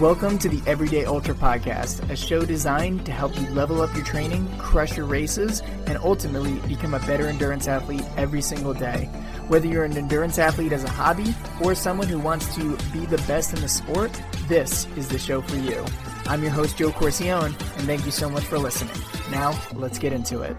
Welcome to the Everyday Ultra Podcast, a show designed to help you level up your training, crush your races, and ultimately become a better endurance athlete every single day. Whether you're an endurance athlete as a hobby or someone who wants to be the best in the sport, this is the show for you. I'm your host, Joe Corcione, and thank you so much for listening. Now, let's get into it.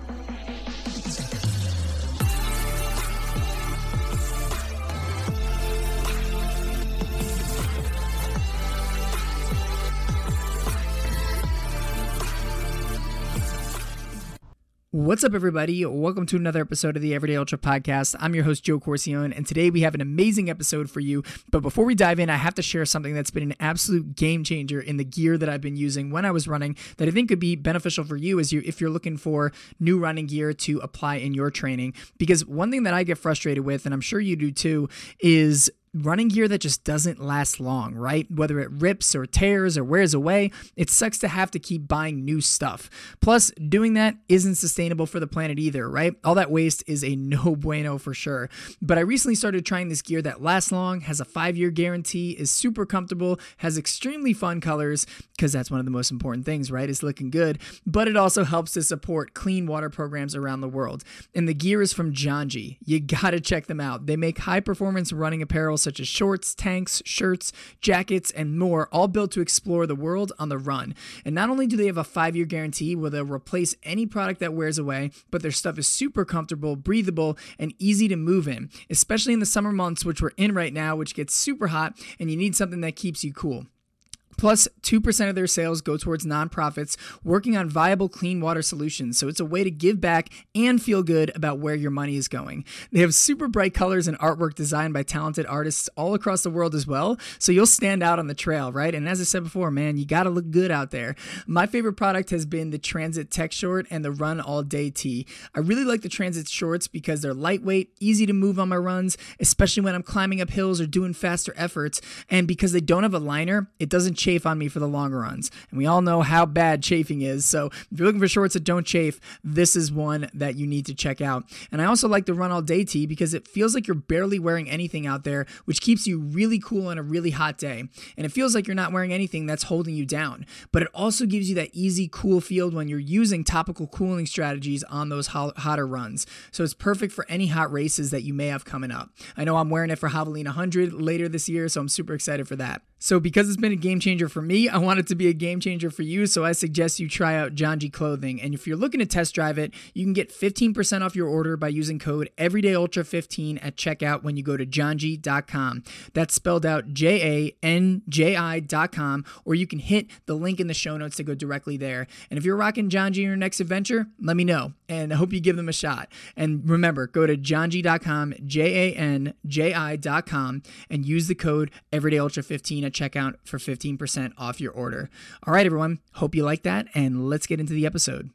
What's up, everybody? Welcome to another episode of the Everyday Ultra Podcast. I'm your host, Joe Corcione, and today we have an amazing episode for you. But before we dive in, I have to share something that's been an absolute game changer in the gear that I've been using when I was running that I think could be beneficial for you as you if you're looking for new running gear to apply in your training. Because one thing that I get frustrated with, and I'm sure you do too, is running gear that just doesn't last long, right? Whether it rips or tears or wears away, it sucks to have to keep buying new stuff. Plus, doing that isn't sustainable for the planet either, right? All that waste is a no bueno for sure. But I recently started trying this gear that lasts long, has a five year guarantee, is super comfortable, has extremely fun colors, because that's one of the most important things, right? Is looking good. But it also helps to support clean water programs around the world. And the gear is from Janji. You gotta check them out. They make high performance running apparel such as shorts, tanks, shirts, jackets, and more, all built to explore the world on the run. And not only do they have a five year guarantee where they'll replace any product that wears away, but their stuff is super comfortable, breathable, and easy to move in, especially in the summer months, which we're in right now, which gets super hot, and you need something that keeps you cool. Plus, 2% of their sales go towards nonprofits working on viable clean water solutions. So it's a way to give back and feel good about where your money is going. They have super bright colors and artwork designed by talented artists all across the world as well. So you'll stand out on the trail, right? And as I said before, man, you got to look good out there. My favorite product has been the Transit Tech Short and the Run All Day Tee. I really like the Transit shorts because they're lightweight, easy to move on my runs, especially when I'm climbing up hills or doing faster efforts. And because they don't have a liner, it doesn't chafe on me for the longer runs. And we all know how bad chafing is. So if you're looking for shorts that don't chafe, this is one that you need to check out. And I also like the run all day tee because it feels like you're barely wearing anything out there, which keeps you really cool on a really hot day. And it feels like you're not wearing anything that's holding you down. But it also gives you that easy, cool feel when you're using topical cooling strategies on those hotter runs. So it's perfect for any hot races that you may have coming up. I know I'm wearing it for Javelina 100 later this year, so I'm super excited for that. So, because it's been a game changer for me, I want it to be a game changer for you. So, I suggest you try out Janji Clothing. And if you're looking to test drive it, you can get 15% off your order by using code EverydayUltra15 at checkout when you go to janji.com. That's spelled out J A N J I.com, or you can hit the link in the show notes to go directly there. And if you're rocking Janji in your next adventure, let me know. And I hope you give them a shot. And remember, go to janji.com, J A N J I.com, and use the code EverydayUltra15 at checkout for 15% off your order. All right, everyone. Hope you like that, and let's get into the episode.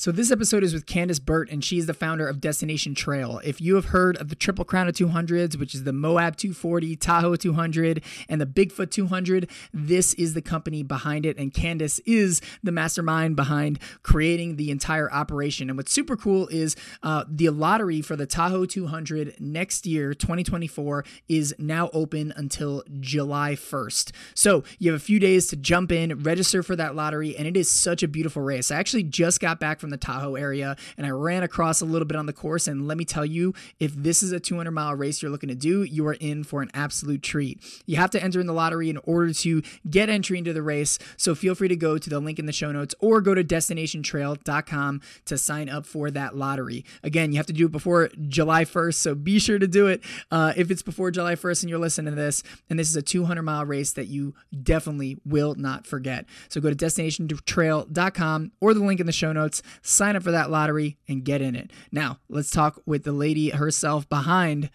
So this episode is with Candice Burt, and she is the founder of Destination Trail. If you have heard of the Triple Crown of 200s, which is the Moab 240, Tahoe 200, and the Bigfoot 200, this is the company behind it, and Candice is the mastermind behind creating the entire operation. And what's super cool is uh, the lottery for the Tahoe 200 next year, 2024, is now open until July 1st. So you have a few days to jump in, register for that lottery, and it is such a beautiful race. I actually just got back from the Tahoe area and I ran across a little bit on the course. And let me tell you, if this is a 200 mile race you're looking to do, you are in for an absolute treat. You have to enter in the lottery in order to get entry into the race. So feel free to go to the link in the show notes or go to destinationtrail.com to sign up for that lottery. Again, you have to do it before July 1st. So be sure to do it uh, if it's before July 1st and you're listening to this. And this is a 200 mile race that you definitely will not forget. So go to destinationtrail.com or the link in the show notes sign up for that lottery and get in it. Now, let's talk with the lady herself behind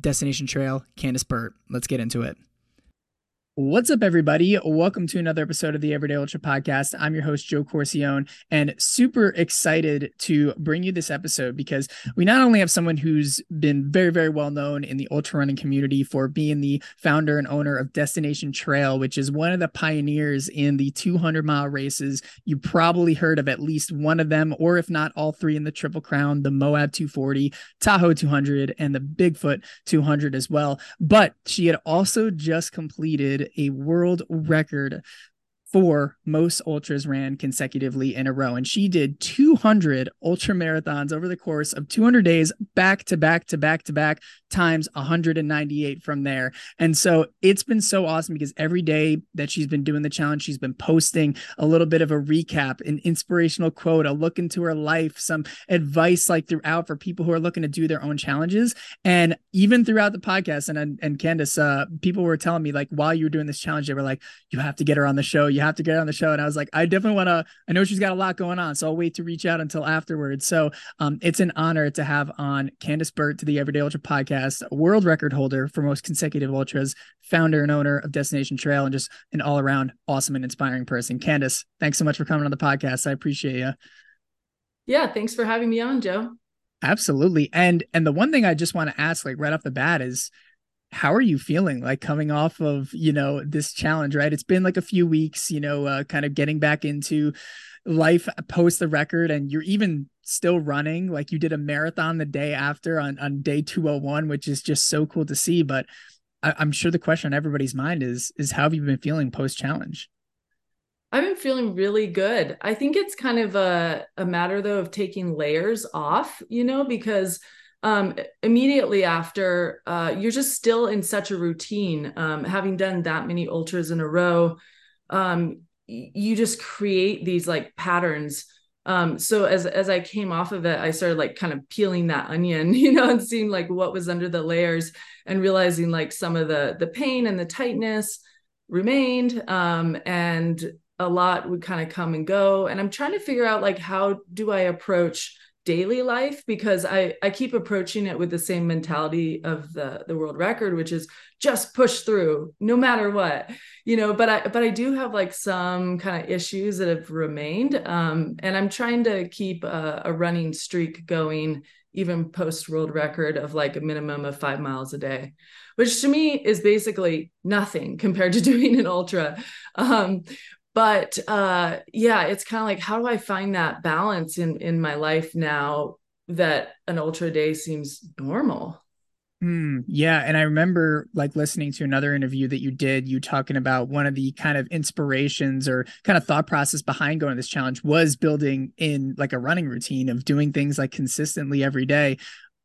Destination Trail, Candice Burt. Let's get into it. What's up, everybody? Welcome to another episode of the Everyday Ultra Podcast. I'm your host, Joe Corcione, and super excited to bring you this episode because we not only have someone who's been very, very well known in the ultra running community for being the founder and owner of Destination Trail, which is one of the pioneers in the 200 mile races. You probably heard of at least one of them, or if not all three in the Triple Crown, the Moab 240, Tahoe 200, and the Bigfoot 200 as well. But she had also just completed a world record for most ultras ran consecutively in a row. And she did 200 ultra marathons over the course of 200 days, back to back to back to back, times 198 from there. And so it's been so awesome because every day that she's been doing the challenge, she's been posting a little bit of a recap, an inspirational quote, a look into her life, some advice like throughout for people who are looking to do their own challenges. And even throughout the podcast, and and Candice, uh, people were telling me like while you were doing this challenge, they were like, you have to get her on the show. You have to get on the show. And I was like, I definitely want to, I know she's got a lot going on. So I'll wait to reach out until afterwards. So um, it's an honor to have on Candice Burt to the Everyday Ultra podcast world record holder for most consecutive ultras, founder and owner of Destination Trail, and just an all around awesome and inspiring person. Candice, thanks so much for coming on the podcast. I appreciate you. Yeah, thanks for having me on, Joe. Absolutely. And and the one thing I just want to ask, like right off the bat, is how are you feeling like coming off of you know this challenge right it's been like a few weeks you know uh, kind of getting back into life post the record and you're even still running. Like you did a marathon the day after on, on day 201, which is just so cool to see. But I, I'm sure the question on everybody's mind is, is how have you been feeling post challenge? I've been feeling really good. I think it's kind of a, a matter though of taking layers off, you know, because um, immediately after, uh, you're just still in such a routine. Um, having done that many ultras in a row, um, you just create these like patterns um so as as i came off of it i started like kind of peeling that onion you know and seeing like what was under the layers and realizing like some of the the pain and the tightness remained um and a lot would kind of come and go and i'm trying to figure out like how do i approach daily life because I I keep approaching it with the same mentality of the the world record which is just push through no matter what you know but I but I do have like some kind of issues that have remained um and I'm trying to keep a, a running streak going even post world record of like a minimum of 5 miles a day which to me is basically nothing compared to doing an ultra um but uh yeah it's kind of like how do i find that balance in in my life now that an ultra day seems normal Mm, yeah. And I remember like listening to another interview that you did, you talking about one of the kind of inspirations or kind of thought process behind going to this challenge was building in like a running routine of doing things like consistently every day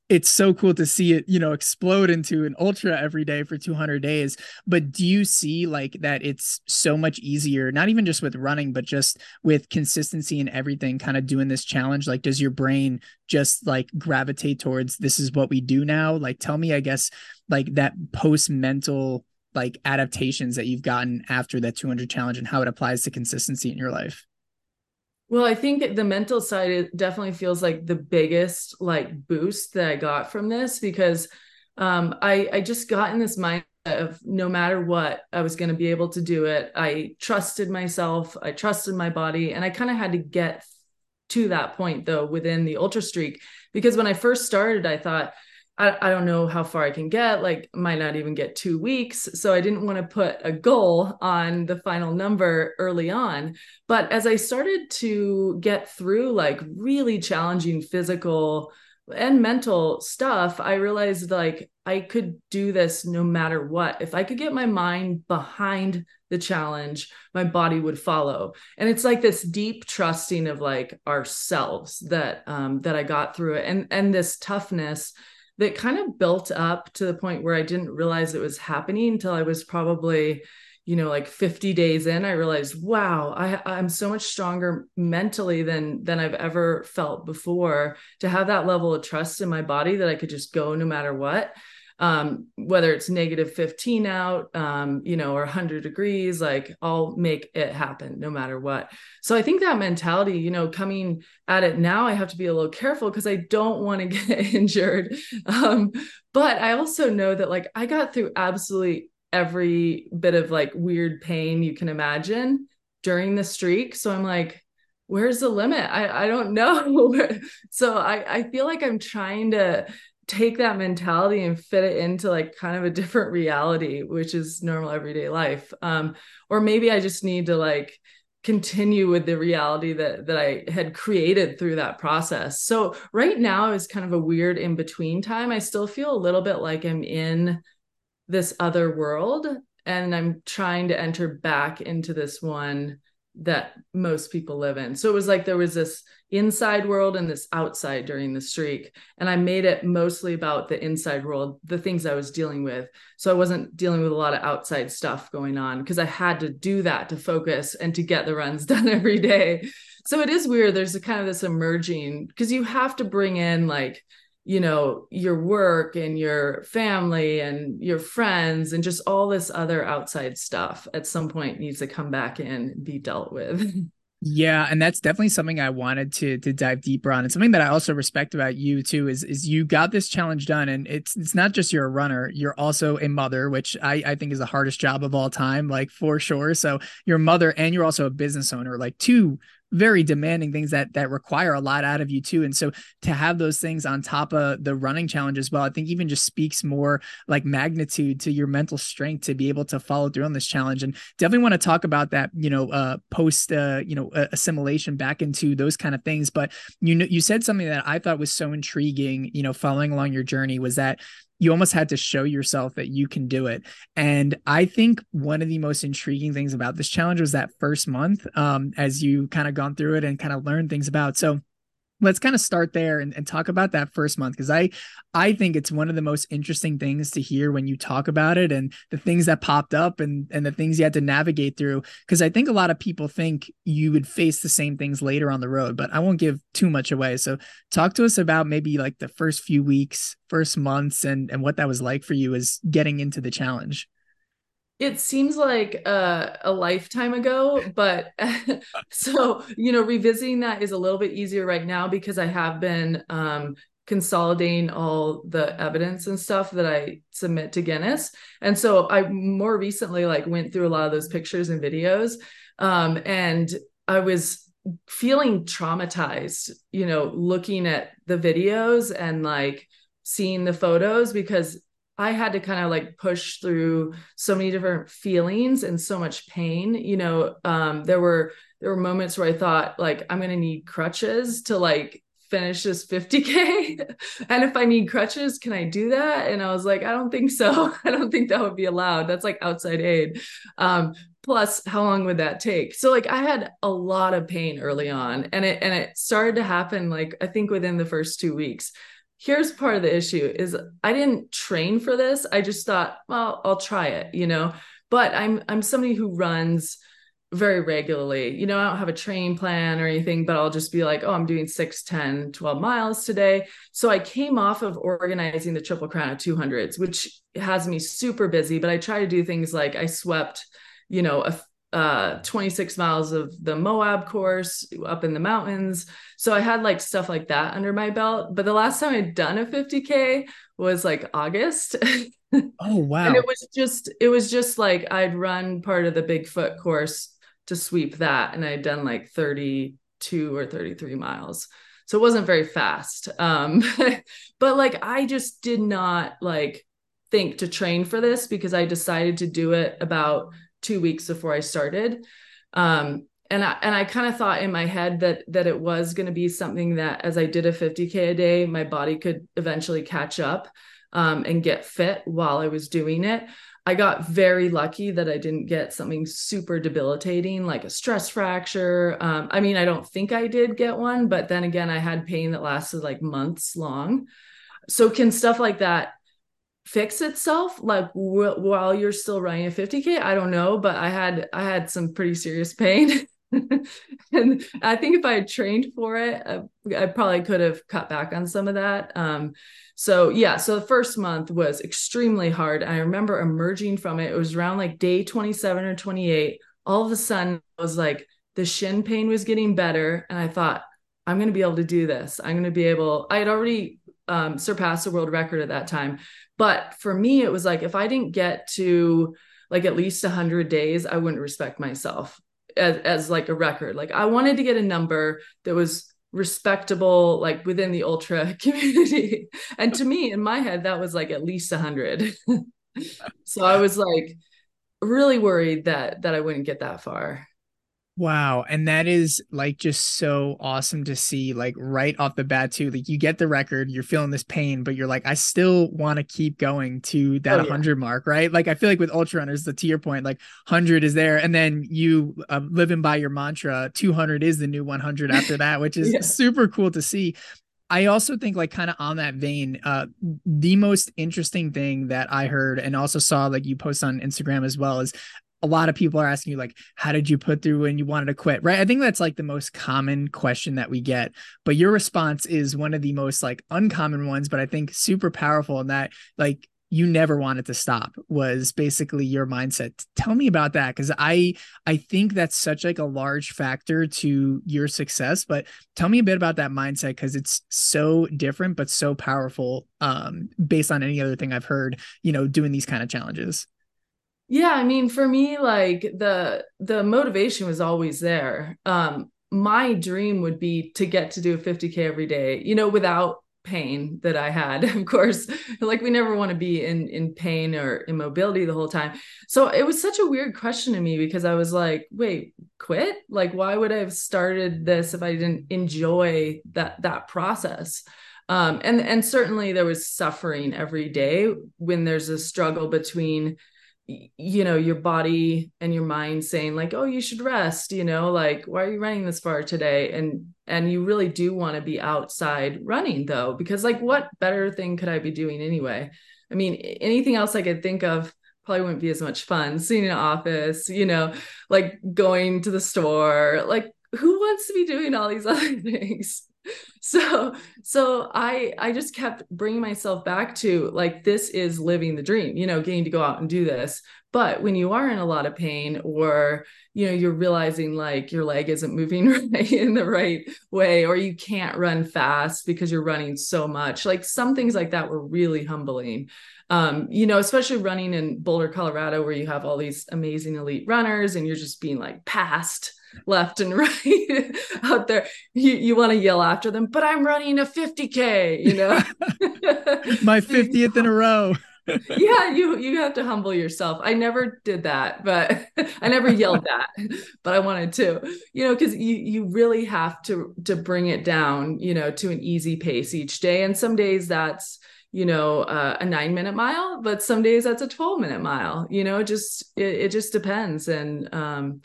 it's so cool to see it, you know, explode into an ultra every day for 200 days. But do you see like that it's so much easier, not even just with running, but just with consistency and everything, kind of doing this challenge? Like, does your brain just like gravitate towards this is what we do now? Like, tell me, I guess, like that post mental like adaptations that you've gotten after that 200 challenge and how it applies to consistency in your life. Well, I think the mental side it definitely feels like the biggest like boost that I got from this because um, I I just got in this mindset of no matter what I was going to be able to do it. I trusted myself, I trusted my body, and I kind of had to get to that point though within the ultra streak because when I first started, I thought I, I don't know how far I can get, like might not even get two weeks. So I didn't want to put a goal on the final number early on. But as I started to get through like really challenging physical and mental stuff, I realized like I could do this no matter what. If I could get my mind behind the challenge, my body would follow. And it's like this deep trusting of like ourselves that um that I got through it and and this toughness that kind of built up to the point where I didn't realize it was happening until I was probably, you know, like 50 days in. I realized, wow, I, I'm so much stronger mentally than than I've ever felt before. To have that level of trust in my body that I could just go no matter what um, whether it's negative 15 out, um, you know, or 100 degrees, like I'll make it happen no matter what. So I think that mentality, you know, coming at it now, I have to be a little careful because I don't want to get injured. Um, but I also know that like I got through absolutely every bit of like weird pain you can imagine during the streak. So I'm like, where's the limit? I, I don't know. so I, I feel like I'm trying to take that mentality and fit it into like kind of a different reality which is normal everyday life. Um or maybe i just need to like continue with the reality that that i had created through that process. So right now is kind of a weird in between time. I still feel a little bit like i'm in this other world and I'm trying to enter back into this one that most people live in. So it was like there was this inside world and this outside during the streak. And I made it mostly about the inside world, the things I was dealing with. So I wasn't dealing with a lot of outside stuff going on because I had to do that to focus and to get the runs done every day. So it is weird. There's a kind of this emerging because you have to bring in like, you know your work and your family and your friends and just all this other outside stuff at some point needs to come back and be dealt with Yeah, and that's definitely something I wanted to to dive deeper on. And something that I also respect about you too is is you got this challenge done and it's it's not just you're a runner, you're also a mother, which I I think is the hardest job of all time, like for sure. So you're a mother and you're also a business owner, like two very demanding things that that require a lot out of you too. And so to have those things on top of the running challenge as well i think even just speaks more like magnitude to your mental strength to be able to follow through on this challenge. And definitely want to talk about that you know uh post uh you know assimilation back into those kind of things. But you know you said something that i thought was so intriguing you know following along your journey was that you almost had to show yourself that you can do it. And I think one of the most intriguing things about this challenge was that first month, um, as you kind of gone through it and kind of learned things about. So let's kind of start there and, and talk about that first month because i i think it's one of the most interesting things to hear when you talk about it and the things that popped up and and the things you had to navigate through because i think a lot of people think you would face the same things later on the road but i won't give too much away. So talk to us about maybe like the first few weeks first months and and what that was like for you as getting into the challenge it seems like uh, a lifetime ago but so you know revisiting that is a little bit easier right now because i have been um, consolidating all the evidence and stuff that i submit to guinness. And so i more recently like went through a lot of those pictures and videos um, and i was feeling traumatized you know looking at the videos and like seeing the photos because I had to kind of like push through so many different feelings and so much pain. You know, um, there were there were moments where I thought like I'm gonna need crutches to like finish this 50k and if i need crutches can i do that? And i was like i don't think so. I don't think that would be allowed. That's like outside aid. Um, plus how long would that take? So like i had a lot of pain early on and it and it started to happen like i think within the first two weeks here's part of the issue is I didn't train for this. I just thought, well, I'll try it, you know. But I'm I'm somebody who runs very regularly. You know, I don't have a training plan or anything, but I'll just be like, oh, I'm doing 6, 10, 12 miles today. So I came off of organizing the Triple Crown of 200s, which has me super busy, but I try to do things like I swept, you know, a uh 26 miles of the Moab course up in the mountains. So I had like stuff like that under my belt. But the last time I'd done a 50K was like August. Oh wow. and it was just it was just like I'd run part of the Bigfoot course to sweep that and I'd done like 32 or 33 miles. So it wasn't very fast. Um but like I just did not like think to train for this because I decided to do it about two weeks before I started. Um, and I and I kind of thought in my head that that it was going to be something that as I did a 50k a day, my body could eventually catch up um, and get fit while I was doing it. I got very lucky that I didn't get something super debilitating like a stress fracture. Um, I mean, I don't think I did get one, but then again, I had pain that lasted like months long. So, can stuff like that fix itself like while you're still running a 50k i don't know but i had i had some pretty serious pain. And i think if i had trained for it I, I, probably could have cut back on some of that. Um so yeah so the first month was extremely hard. I remember emerging from it. It was around like day 27 or 28 all of a sudden I was like the shin pain was getting better and i thought i'm going to be able to do this. I'm going to be able i had already um, surpassed the world record at that time. But for me, it was like if I didn't get to like at least 100 days, I wouldn't respect myself as, as like a record. Like I wanted to get a number that was respectable like within the ultra community. And to me in my head that was like at least 100 so i was like really worried that that i wouldn't get that far Wow. And that is like just so awesome to see, like right off the bat, too. Like you get the record, you're feeling this pain, but you're like, I still want to keep going to that oh, 100 yeah. mark, right? Like I feel like with ultra runners, the to your point, like 100 is there. And then you uh, living by your mantra, 200 is the new 100 after that, which is yeah. super cool to see. I also think like kind of on that vein, uh, the most interesting thing that I heard and also saw like you post on Instagram as well is a lot of people are asking you like how did you put through when you wanted to quit right? I think that's like the most common question that we get but your response is one of the most like uncommon ones but i think super powerful in that like you never wanted to stop was basically your mindset. Tell me about that because i i think that's such like a large factor to your success but tell me a bit about that mindset because it's so different but so powerful um based on any other thing i've heard you know doing these kind of challenges yeah, I mean, for me, like the the motivation was always there. Um, my dream would be to get to do a 50k every day, you know, without pain that I had. Of course, like we never want to be in in pain or immobility the whole time. So it was such a weird question to me because I was like, wait, quit? Like why would I have started this if I didn't enjoy that that process? Um, and and certainly there was suffering every day when there's a struggle between you know your body and your mind saying like oh you should rest you know like why are you running this far today? And and you really do want to be outside running though because like what better thing could i be doing anyway? I mean anything else i could think of probably wouldn't be as much fun. Seeing an office you know like going to the store like who wants to be doing all these other things so so i i just kept bringing myself back to like this is living the dream you know getting to go out and do this. But when you are in a lot of pain or you know you're realizing like your leg isn't moving right in the right way or you can't run fast because you're running so much like some things like that were really humbling. Um, you know, especially running in Boulder, Colorado, where you have all these amazing elite runners and you're just being like passed left and right out there. You, you want to yell after them, but I'm running a 50K, you know? My 50th in a row. yeah, you you have to humble yourself. I never did that, but I never yelled that, but I wanted to, you know, because you you really have to to bring it down, you know, to an easy pace each day. And some days that's you know uh, a nine minute mile but some days that's a 12 minute mile you know just it, it just depends and um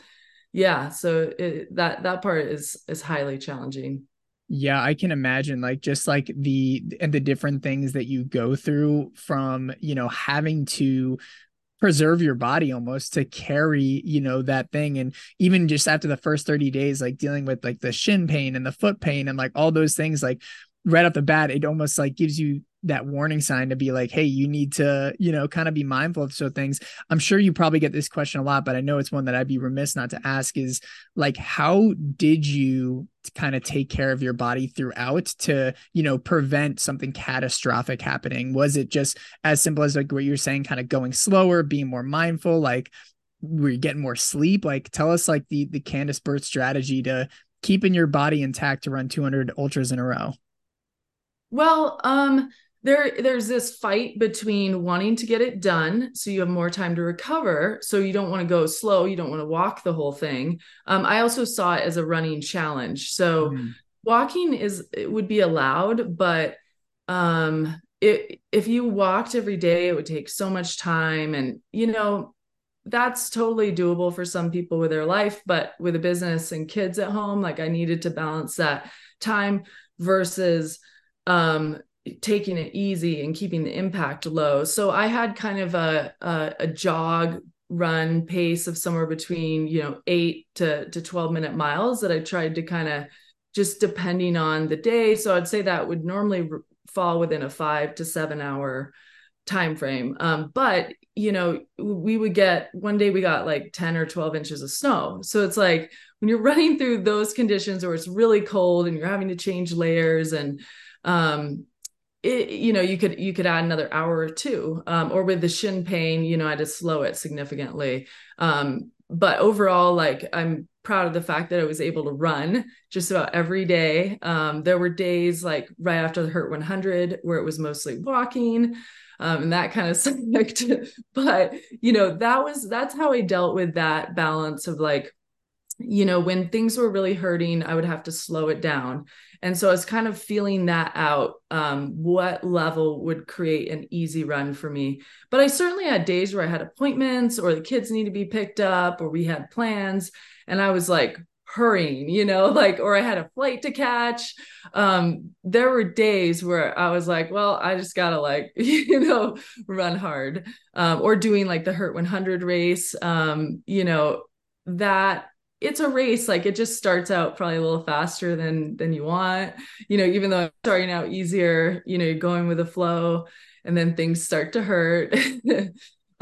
yeah so it, that that part is is highly challenging. Yeah i can imagine like just like the and the different things that you go through from you know having to preserve your body almost to carry you know that thing. And even just after the first 30 days like dealing with like the shin pain and the foot pain and like all those things like right off the bat it almost like gives you that warning sign to be like, hey, you need to, you know, kind of be mindful of so things. I'm sure you probably get this question a lot, but I know it's one that I'd be remiss not to ask is like, how did you kind of take care of your body throughout to, you know, prevent something catastrophic happening? Was it just as simple as like what you're saying, kind of going slower, being more mindful, like were you getting more sleep? Like tell us like the the Candice Burt strategy to keeping your body intact to run 200 ultras in a row. Well, um, there there's this fight between wanting to get it done so you have more time to recover so you don't want to go slow you don't want to walk the whole thing um, i also saw it as a running challenge so mm. walking is it would be allowed but um, it, if you walked every day it would take so much time and you know that's totally doable for some people with their life but with a business and kids at home like i needed to balance that time versus um taking it easy and keeping the impact low. So I had kind of a, a, a jog run pace of somewhere between you know eight to to 12 minute miles that I tried to kind of just depending on the day. So I'd say that would normally fall within a five to seven hour time frame. Um, but you know, we would get one day we got like 10 or 12 inches of snow. So it's like when you're running through those conditions where it's really cold and you're having to change layers and um, it, you know you could you could add another hour or two um, or with the shin pain you know i had to slow it significantly. Um, but overall like i'm proud of the fact that i was able to run just about every day. Um, there were days like right after the hurt 100 where it was mostly walking um, and that kind of sucked. But you know that was that's how i dealt with that balance of like you know, when things were really hurting, I would have to slow it down. And so I was kind of feeling that out. Um, what level would create an easy run for me? But I certainly had days where I had appointments or the kids need to be picked up or we had plans. And I was like, hurrying, you know, like, or I had a flight to catch. Um, there were days where I was like, well, I just gotta like, you know, run hard. Um, or doing like the Hurt 100 race. Um, you know, that it's a race like it just starts out probably a little faster than than you want you know even though i'm starting out easier you know you're going with the flow and then things start to hurt.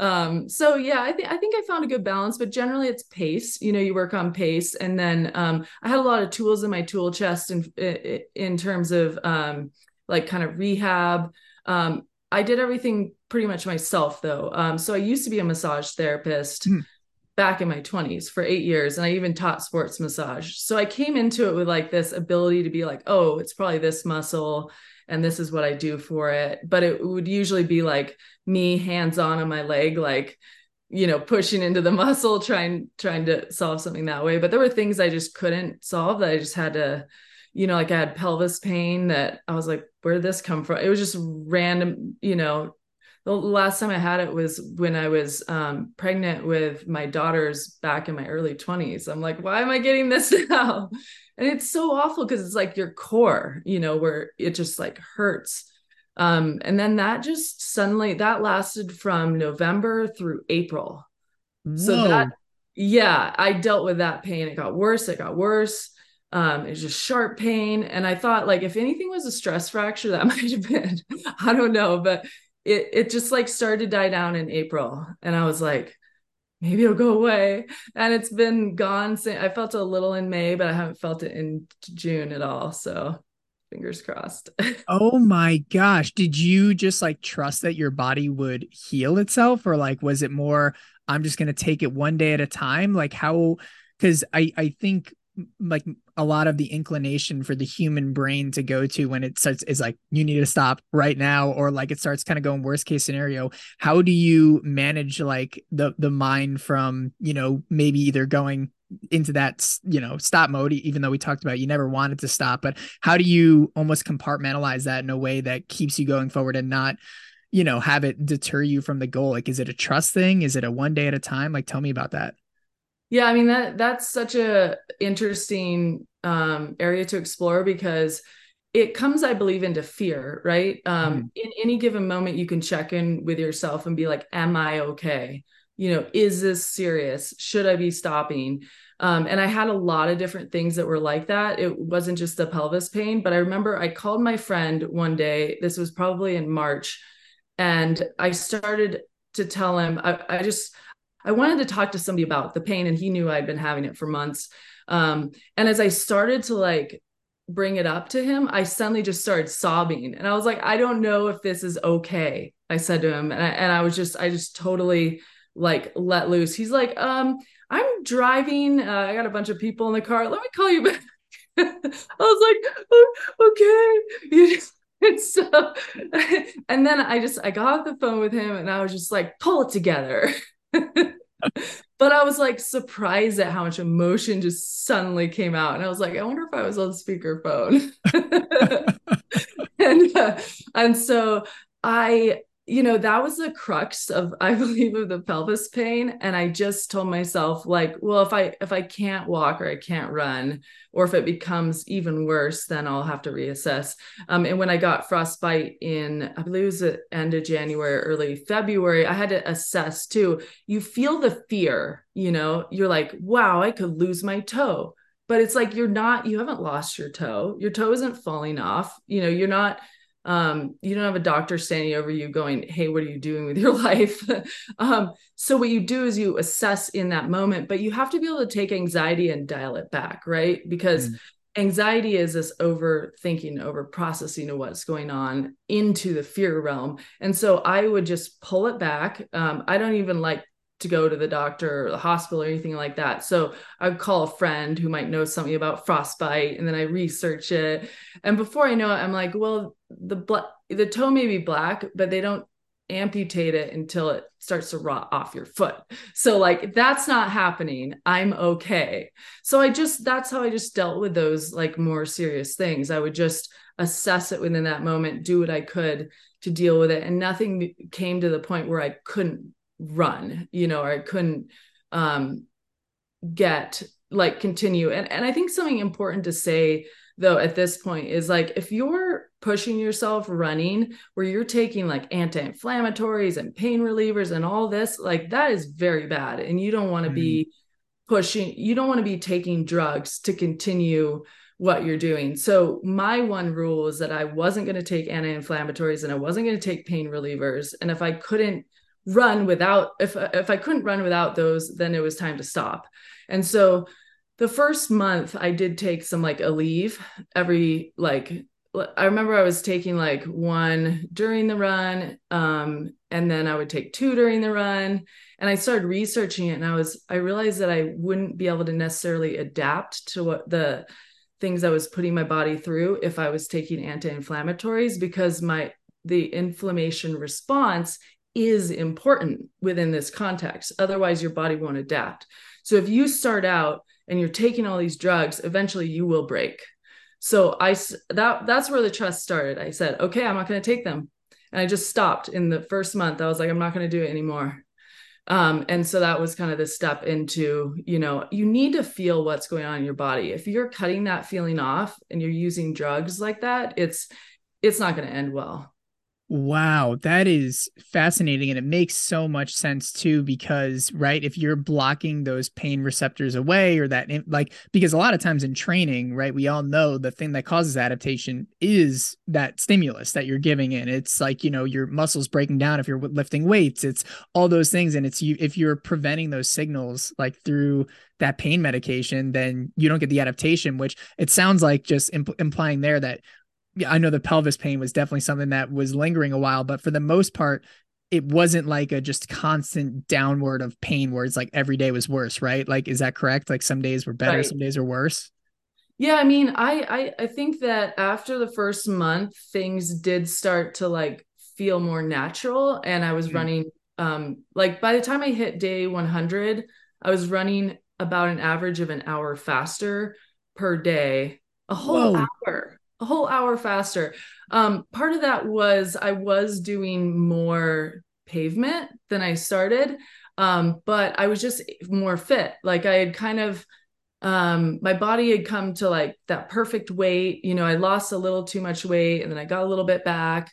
Um so yeah i think i think i found a good balance but generally it's pace you know you work on pace. And then um i had a lot of tools in my tool chest in in terms of um like kind of rehab. Um i did everything pretty much myself though. Um so i used to be a massage therapist. Mm back in my 20s for eight years and i even taught sports massage. So i came into it with like this ability to be like oh it's probably this muscle and this is what i do for it. But it would usually be like me hands on on my leg like you know pushing into the muscle trying trying to solve something that way. But there were things i just couldn't solve that i just had to you know like i had pelvis pain that i was like where did this come from? It was just random you know the last time I had it was when I was um, pregnant with my daughters back in my early 20s. I'm like, why am I getting this now? And it's so awful because it's like your core, you know, where it just like hurts. Um, and then that just suddenly that lasted from November through April. Whoa. So that, yeah, I dealt with that pain. It got worse. It got worse. Um, it's just sharp pain. And I thought, like, if anything was a stress fracture, that might have been, I don't know, but it it just like started to die down in April, and I was like, maybe it'll go away. And it's been gone since I felt a little in May, but I haven't felt it in June at all. So fingers crossed. oh my gosh. Did you just like trust that your body would heal itself? Or like was it more, I'm just gonna take it one day at a time? Like how because I I think like a lot of the inclination for the human brain to go to when it starts is like you need to stop right now or like it starts kind of going worst case scenario. How do you manage like the the mind from you know maybe either going into that you know stop mode even though we talked about you never wanted to stop but how do you almost compartmentalize that in a way that keeps you going forward and not you know have it deter you from the goal? Like is it a trust thing? Is it a one day at a time? Like tell me about that yeah, I mean that that's such a interesting um, area to explore because it comes, I believe, into fear, right? Um, mm. In any given moment, you can check in with yourself and be like, "Am I okay? You know, is this serious? Should I be stopping?" Um, and I had a lot of different things that were like that. It wasn't just the pelvis pain, but I remember I called my friend one day. This was probably in March, and I started to tell him I, I just I wanted to talk to somebody about the pain, and he knew I'd been having it for months. Um, and as I started to like bring it up to him, I suddenly just started sobbing, and I was like, I don't know if this is okay. I said to him, and I, and I was just, I just totally like let loose. He's like, um, I'm driving. Uh, I got a bunch of people in the car. Let me call you back. I was like, oh, okay. and so, and then I just I got off the phone with him, and I was just like, pull it together. But I was like surprised at how much emotion just suddenly came out. And I was like, I wonder if I was on speakerphone. and uh, and so I you know that was the crux of i believe of the pelvis pain. And i just told myself like well if i if i can't walk or i can't run or if it becomes even worse then i'll have to reassess. Um, and when i got frostbite in i believe it was the end of january early february i had to assess too. You feel the fear you know? You're like wow i could lose my toe. But it's like you're not you haven't lost your toe. Your toe isn't falling off. You know you're not um, you don't have a doctor standing over you going hey what are you doing with your life? Um, so what you do is you assess in that moment but you have to be able to take anxiety and dial it back right? Because mm. anxiety is this overthinking over processing of what's going on into the fear realm. And so i would just pull it back. Um, i don't even like to go to the doctor or the hospital or anything like that. So I would call a friend who might know something about frostbite and then I research it. And before I know it, I'm like, well, the black the toe may be black, but they don't amputate it until it starts to rot off your foot. So like that's not happening. I'm okay. So I just that's how I just dealt with those like more serious things. I would just assess it within that moment, do what I could to deal with it and nothing came to the point where I couldn't run, you know, or I couldn't um get like continue. And and I think something important to say though at this point is like if you're pushing yourself running where you're taking like anti-inflammatories and pain relievers and all this like that is very bad and you don't want to mm-hmm. be pushing you don't want to be taking drugs to continue what you're doing so my one rule is that i wasn't going to take anti-inflammatories and i wasn't going to take pain relievers and if i couldn't run without if if i couldn't run without those then it was time to stop. And so the first month I did take some like Aleve every like I remember I was taking like one during the run um and then I would take two during the run. And I started researching it and I was I realized that I wouldn't be able to necessarily adapt to what the things I was putting my body through if I was taking anti-inflammatories because my the inflammation response is important within this context otherwise your body won't adapt so if you start out and you're taking all these drugs, eventually you will break. So I that that's where the trust started. I said, okay, I'm not going to take them, and I just stopped in the first month. I was like, I'm not going to do it anymore. Um, and so that was kind of the step into, you know, you need to feel what's going on in your body. If you're cutting that feeling off and you're using drugs like that, it's it's not going to end well. Wow, that is fascinating. And it makes so much sense too, because, right, if you're blocking those pain receptors away or that, like, because a lot of times in training, right, we all know the thing that causes adaptation is that stimulus that you're giving in. It's like, you know, your muscles breaking down if you're lifting weights, it's all those things. And it's you, if you're preventing those signals, like through that pain medication, then you don't get the adaptation, which it sounds like just imp- implying there that I know the pelvis pain was definitely something that was lingering a while, but for the most part, it wasn't like a just constant downward of pain where it's like every day was worse, right? Like, is that correct? Like some days were better, right. some days are worse. Yeah, I mean, I, I I think that after the first month, things did start to like feel more natural, and I was mm-hmm. running. Um, like by the time I hit day 100, I was running about an average of an hour faster per day, a whole Whoa. hour a whole hour faster. Um, part of that was I was doing more pavement than I started, um, but I was just more fit. Like I had kind of, um, my body had come to like that perfect weight. You know, I lost a little too much weight and then I got a little bit back.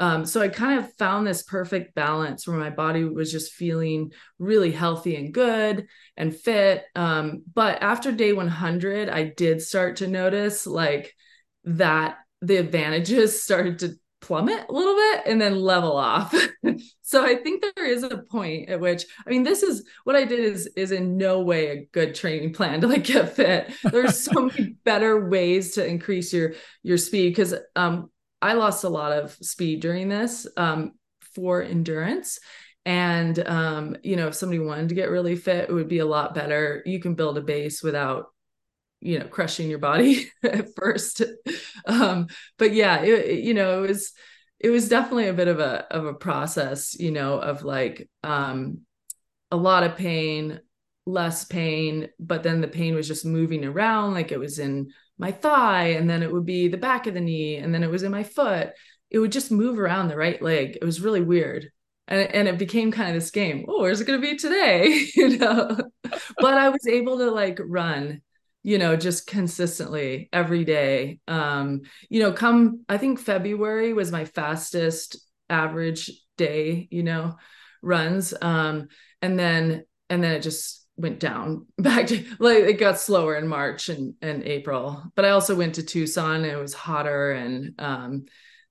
Um, so I kind of found this perfect balance where my body was just feeling really healthy and good and fit. Um, but after day 100, I did start to notice like that the advantages started to plummet a little bit and then level off. so I think there is a point at which I mean this is what I did is is in no way a good training plan to like get fit. There's so many better ways to increase your your speed cuz um I lost a lot of speed during this um for endurance and um you know if somebody wanted to get really fit it would be a lot better. You can build a base without you know crushing your body at first. Um but yeah it, it, you know it was it was definitely a bit of a of a process you know of like um a lot of pain less pain but then the pain was just moving around like it was in my thigh and then it would be the back of the knee and then it was in my foot. It would just move around the right leg. It was really weird. And, and it became kind of this game oh where's it going to be today? You know? But i was able to like run you know just consistently every day. Um you know come i think february was my fastest average day you know runs. Um and then and then it just went down back to like it got slower in march and and april. But i also went to tucson and it was hotter and um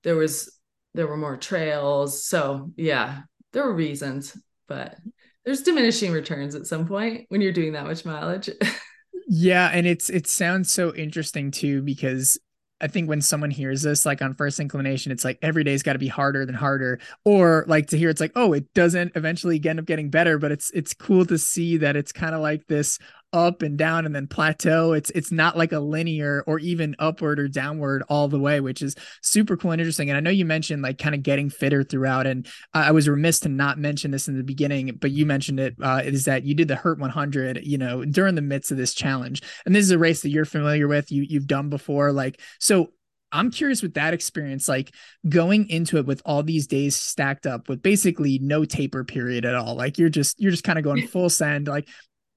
there was there were more trails. So yeah there were reasons but there's diminishing returns at some point when you're doing that much mileage Yeah, and it's it sounds so interesting too because I think when someone hears this, like on first inclination, it's like every day's got to be harder than harder, or like to hear it's like, oh, it doesn't eventually end up getting better, but it's it's cool to see that it's kind of like this up and down and then plateau. It's it's not like a linear or even upward or downward all the way, which is super cool and interesting. And I know you mentioned like kind of getting fitter throughout, and I was remiss to not mention this in the beginning, but you mentioned it uh, is that you did the Hurt 100, you know, during the midst of this challenge, and this is a race that you're familiar with, you you've done before, like so. I'm curious with that experience, like going into it with all these days stacked up with basically no taper period at all. Like you're just you're just kind of going full send. Like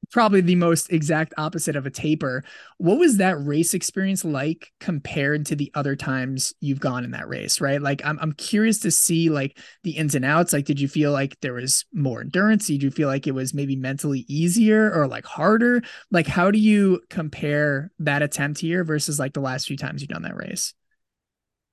probably the most exact opposite of a taper. What was that race experience like compared to the other times you've gone in that race, right? Like I'm I'm curious to see like the ins and outs. Like did you feel like there was more endurance? Did you feel like it was maybe mentally easier or like harder? Like how do you compare that attempt here versus like the last few times you've done that race?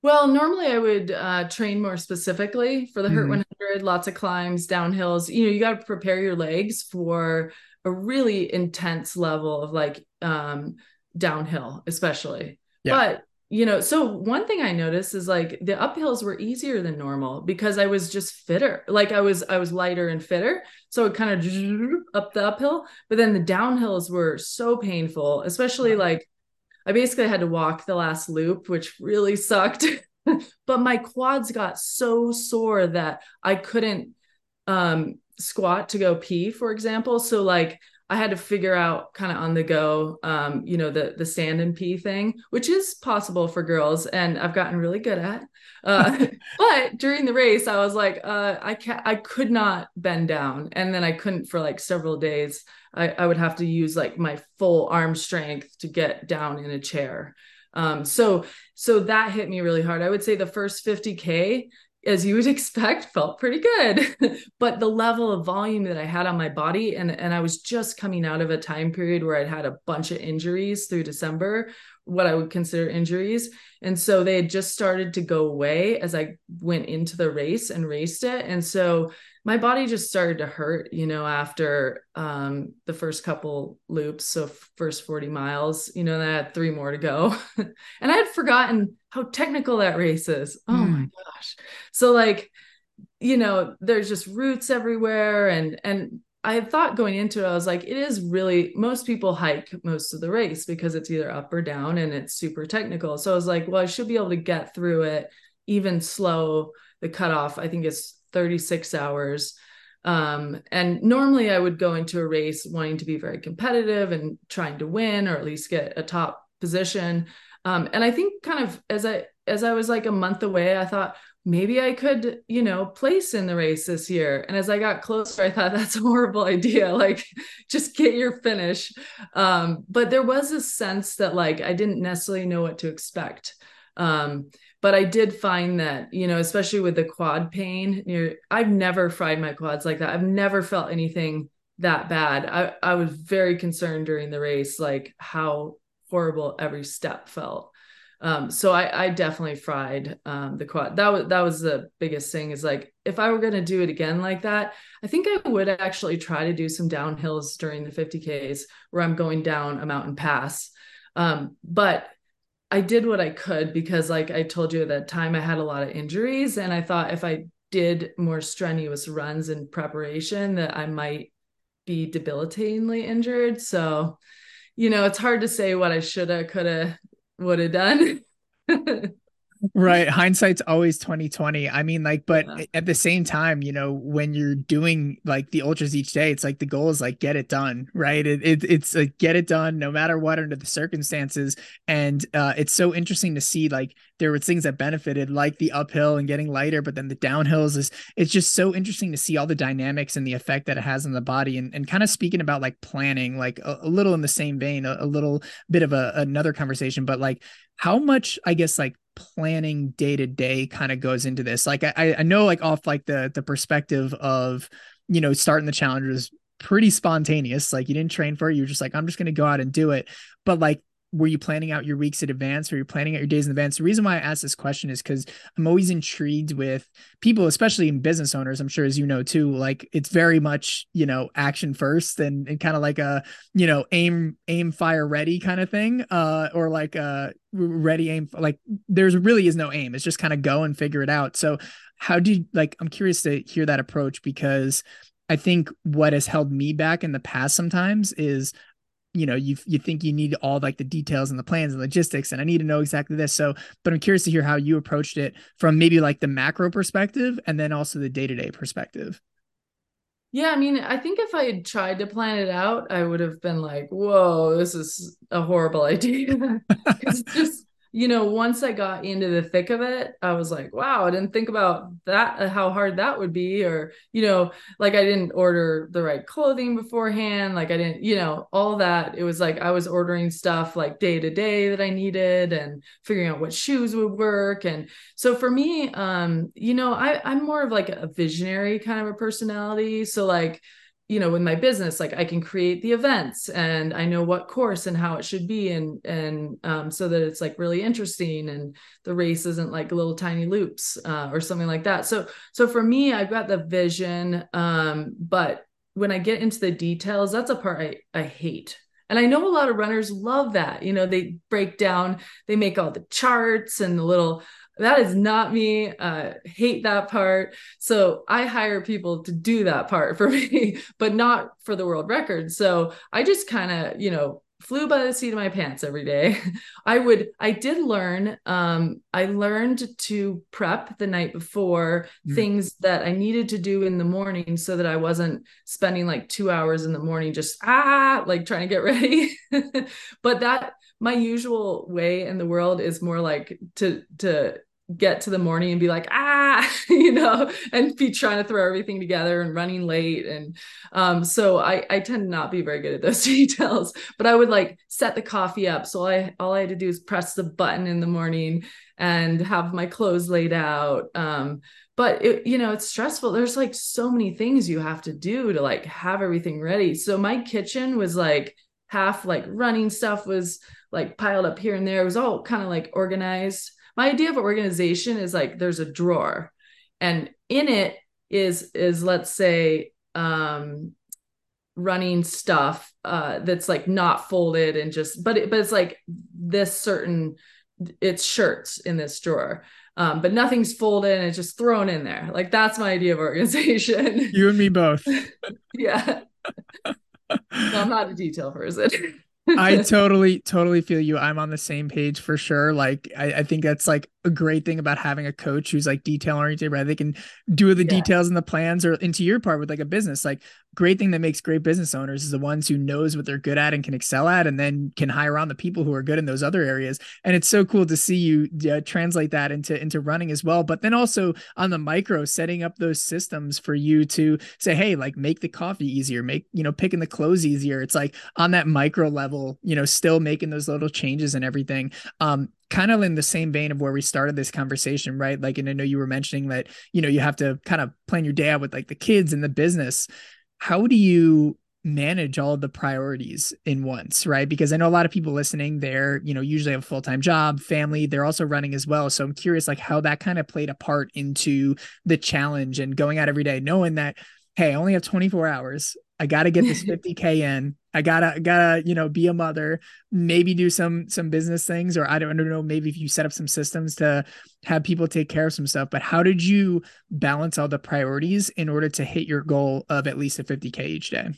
Well, normally I would uh, train more specifically for the Hurt mm. 100, lots of climbs, downhills. You know, you got to prepare your legs for a really intense level of like um downhill especially. Yeah. but you know so one thing i noticed is like the uphills were easier than normal because i was just fitter. Like i was i was lighter and fitter. So it kind of up the uphill. But then the downhills were so painful especially like i basically had to walk the last loop which really sucked. But my quads got so sore that i couldn't um squat to go pee, for example. So like I had to figure out kind of on the go, um, you know, the the stand and pee thing, which is possible for girls, and I've gotten really good at. Uh, but during the race, I was like, uh, I can't, I could not bend down, and then I couldn't for like several days. I, I would have to use like my full arm strength to get down in a chair. Um, so so that hit me really hard. I would say the first 50k as you would expect, felt pretty good. but the level of volume that I had on my body, and, and I was just coming out of a time period where I'd had a bunch of injuries through December, what I would consider injuries. And so they had just started to go away as I went into the race and raced it. And so my body just started to hurt, you know, after um, the first couple loops. So first 40 miles, you know, I had three more to go. and I had forgotten how technical that race is. Oh mm. my gosh. So like, you know, there's just roots everywhere. And and I thought going into it, I was like, it is really most people hike most of the race because it's either up or down and it's super technical. So I was like, well, I should be able to get through it even slow. The cutoff, I think, is 36 hours. Um, and normally I would go into a race wanting to be very competitive and trying to win or at least get a top position. Um, and I think kind of as I as I was like a month away, I thought maybe I could, you know, place in the race this year. And as I got closer, I thought that's a horrible idea. Like, just get your finish. Um, but there was a sense that like I didn't necessarily know what to expect. Um, but I did find that, you know, especially with the quad pain, you know, I've never fried my quads like that. I've never felt anything that bad. I, I was very concerned during the race, like how horrible every step felt. Um, so I, I definitely fried um, the quad. That was that was the biggest thing. Is like if I were gonna do it again like that, I think I would actually try to do some downhills during the 50ks where I'm going down a mountain pass. Um, but I did what I could because, like I told you at that time, I had a lot of injuries, and I thought if I did more strenuous runs in preparation, that I might be debilitatingly injured. So, you know, it's hard to say what I shoulda, coulda, would have done. right. Hindsight's always 2020 i mean like but yeah. at the same time you know when you're doing like the ultras each day it's like the goal is like get it done right? It, it it's like get it done no matter what under the circumstances. And uh it's so interesting to see like there were things that benefited like the uphill and getting lighter but then the downhills is it's just so interesting to see all the dynamics and the effect that it has on the body. And, and kind of speaking about like planning like a, a little in the same vein a, a little bit of a, another conversation but like how much i guess like planning day to day kind of goes into this. Like i i know like off like the the perspective of you know starting the challenge was pretty spontaneous. Like you didn't train for it. You're just like i'm just to go out and do it. But like were you planning out your weeks in advance or you're planning out your days in advance? The reason why I ask this question is because I'm always intrigued with people, especially in business owners. I'm sure as you know too, like it's very much, you know, action first and, and kind of like a, you know, aim, aim, fire ready kind of thing. Uh, or like uh ready aim like there's really is no aim. It's just kind of go and figure it out. So how do you like I'm curious to hear that approach because I think what has held me back in the past sometimes is you know you you think you need all like the details and the plans and logistics and i need to know exactly this so but i'm curious to hear how you approached it from maybe like the macro perspective and then also the day-to-day perspective yeah, I mean, I think if I had tried to plan it out, I would have been like, whoa, this is a horrible idea. It's just you know, once I got into the thick of it, I was like, wow, I didn't think about that, uh, how hard that would be. Or, you know, like I didn't order the right clothing beforehand. Like I didn't, you know, all that. It was like I was ordering stuff like day to day that I needed and figuring out what shoes would work. And so for me, um, you know, I, I'm more of like a visionary kind of a personality. So, like, you know with my business like i can create the events and i know what course and how it should be and and um, so that it's like really interesting and the race isn't like little tiny loops uh, or something like that so so for me i've got the vision um, but when i get into the details that's a part i i hate and I know a lot of runners love that. You know, they break down, they make all the charts and the little that is not me. Uh hate that part. So i hire people to do that part for me but not for the world record. So i just kind of you know flew by the seat of my pants every day. I would i did learn um i learned to prep the night before mm. things that i needed to do in the morning so that i wasn't spending like two hours in the morning just ah like trying to get ready. But that my usual way in the world is more like to to get to the morning and be like ah you know and be trying to throw everything together and running late. And um so i i tend to not be very good at those details but i would like set the coffee up. So i all i had to do is press the button in the morning and have my clothes laid out. Um but it, you know it's stressful. There's like so many things you have to do to like have everything ready. So my kitchen was like half like running stuff was like piled up here and there. It was all kind of like organized my idea of organization is like there's a drawer and in it is is let's say um running stuff uh that's like not folded and just but it, but it's like this certain it's shirts in this drawer um, but nothing's folded and it's just thrown in there. Like that's my idea of organization. You and me both. yeah. no, I'm not a detail person. I totally, totally feel you. I'm on the same page for sure. Like, I, I think that's like a great thing about having a coach who's like detail oriented, right? They can do the yeah. details and the plans or into your part with like a business. Like, great thing that makes great business owners is the ones who knows what they're good at and can excel at, and then can hire on the people who are good in those other areas. And it's so cool to see you uh, translate that into into running as well. But then also on the micro, setting up those systems for you to say, hey, like make the coffee easier, make you know picking the clothes easier. It's like on that micro level, you know, still making those little changes and everything. Um, kind of in the same vein of where we started this conversation, right? Like, and I know you were mentioning that, you know, you have to kind of plan your day out with like the kids and the business. How do you manage all the priorities in once, right? Because I know a lot of people listening, they're, you know, usually have a full-time job, family, they're also running as well. So I'm curious like how that kind of played a part into the challenge and going out every day, knowing that, hey, I only have 24 hours. I got to get this 50k in. I gotta gotta you know be a mother, maybe do some some business things, or I don't, I don't know. Maybe if you set up some systems to have people take care of some stuff. But how did you balance all the priorities in order to hit your goal of at least a 50k each day?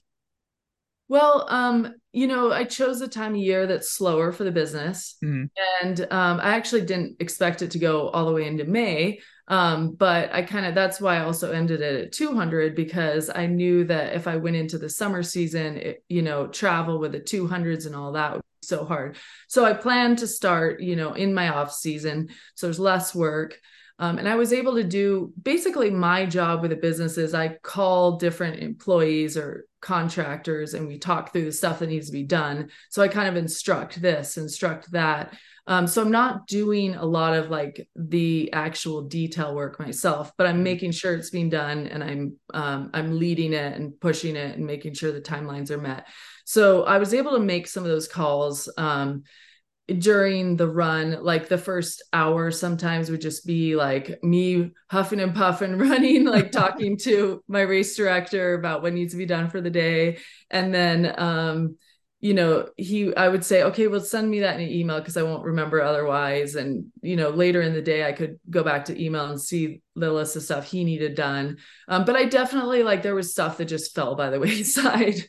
Well, um, you know, I chose a time of year that's slower for the business, mm-hmm. and um, I actually didn't expect it to go all the way into May. Um, but I kind of that's why I also ended it at 200 because I knew that if I went into the summer season, it, you know, travel with the 200s and all that would be so hard. So I planned to start, you know, in my off season, so there's less work. Um, and I was able to do basically my job with the business is I call different employees or contractors and we talk through the stuff that needs to be done. So I kind of instruct this, instruct that. Um, so I'm not doing a lot of like the actual detail work myself, but I'm mm-hmm. making sure it's being done and I'm um, I'm leading it and pushing it and making sure the timelines are met. So I was able to make some of those calls um, during the run. Like the first hour sometimes would just be like me huffing and puffing, running, like talking to my race director about what needs to be done for the day, and then um, you know, he, I would say, okay, well, send me that in an email because I won't remember otherwise. And, you know, later in the day, I could go back to email and see the list of stuff he needed done. Um, but I definitely like there was stuff that just fell by the wayside.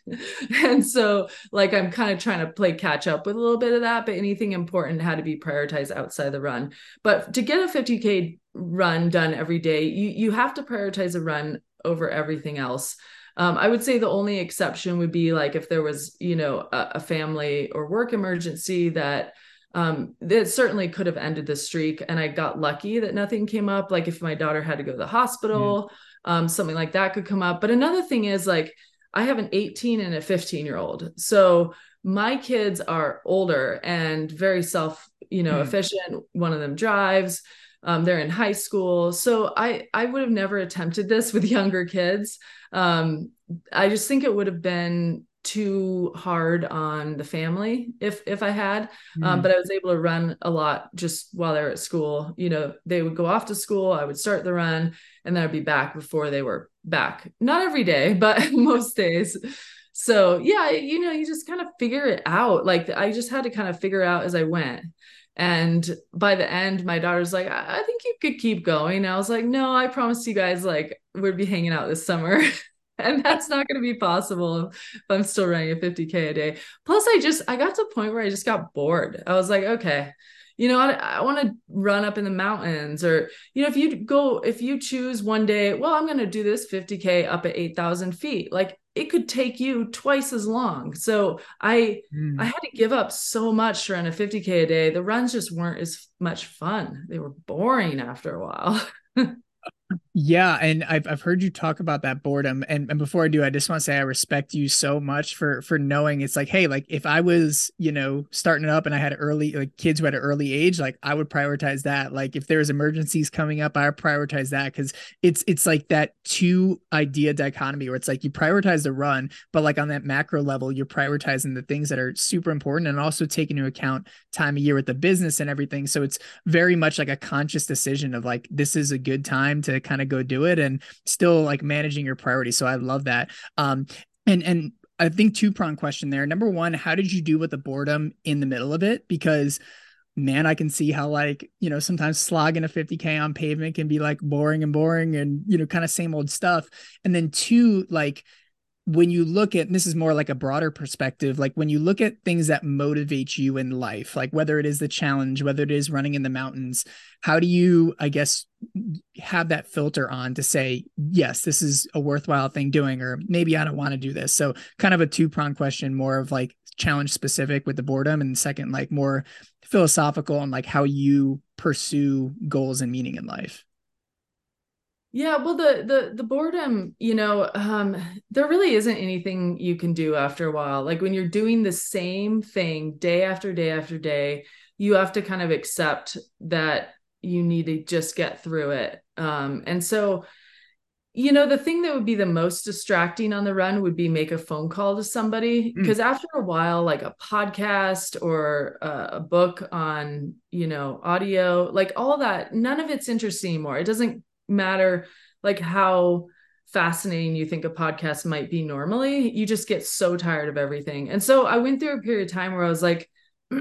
and so, like, I'm kind of trying to play catch up with a little bit of that, but anything important had to be prioritized outside the run. But to get a 50K run done every day, you, you have to prioritize a run over everything else. Um, I would say the only exception would be like if there was, you know, a, a family or work emergency that um, that certainly could have ended the streak. And I got lucky that nothing came up. Like if my daughter had to go to the hospital, yeah. um, something like that could come up. But another thing is like I have an 18 and a 15 year old. So my kids are older and very self, you know, mm. efficient. One of them drives. Um, they're in high school. So I I would have never attempted this with younger kids um, I just think it would have been too hard on the family if if I had. Mm. Um, but I was able to run a lot just while they were at school. You know, they would go off to school, I would start the run, and then I'd be back before they were back. Not every day, but most days. So yeah, you know, you just kind of figure it out. Like I just had to kind of figure out as I went. And by the end, my daughter's like, I, I think you could keep going. I was like, no, I promised you guys like we'd be hanging out this summer. and that's not going to be possible if I'm still running a 50K a day. Plus, I just, I got to a point where I just got bored. I was like, okay, you know, I, I want to run up in the mountains or, you know, if you go, if you choose one day, well, I'm going to do this 50K up at 8,000 feet, like it could take you twice as long. So I, mm. I had to give up so much to run a 50K a day. The runs just weren't as much fun. They were boring after a while. Yeah, and I've I've heard you talk about that boredom, and and before I do, I just want to say I respect you so much for for knowing it's like, hey, like if I was you know starting it up and I had early like kids who had an early age, like I would prioritize that. Like if there's emergencies coming up, I prioritize that because it's it's like that two idea dichotomy where it's like you prioritize the run, but like on that macro level, you're prioritizing the things that are super important and also take into account time of year with the business and everything. So it's very much like a conscious decision of like this is a good time to kind of go do it and still like managing your priorities. So I love that. Um, and and I think two prong question there. Number one, how did you do with the boredom in the middle of it? Because man, I can see how like, you know, sometimes slogging a 50K on pavement can be like boring and boring and, you know, kind of same old stuff. And then two, like when you look at this is more like a broader perspective like when you look at things that motivate you in life like whether it is the challenge whether it is running in the mountains how do you i guess have that filter on to say yes this is a worthwhile thing doing or maybe i don't want to do this. So kind of a two prong question more of like challenge specific with the boredom and second like more philosophical and like how you pursue goals and meaning in life yeah, well the the the boredom, you know, um there really isn't anything you can do after a while. Like when you're doing the same thing day after day after day, you have to kind of accept that you need to just get through it. Um and so you know the thing that would be the most distracting on the run would be make a phone call to somebody because mm. after a while like a podcast or a, a book on you know audio like all that none of it's interesting anymore it doesn't matter like how fascinating you think a podcast might be normally you just get so tired of everything. And so i went through a period of time where i was like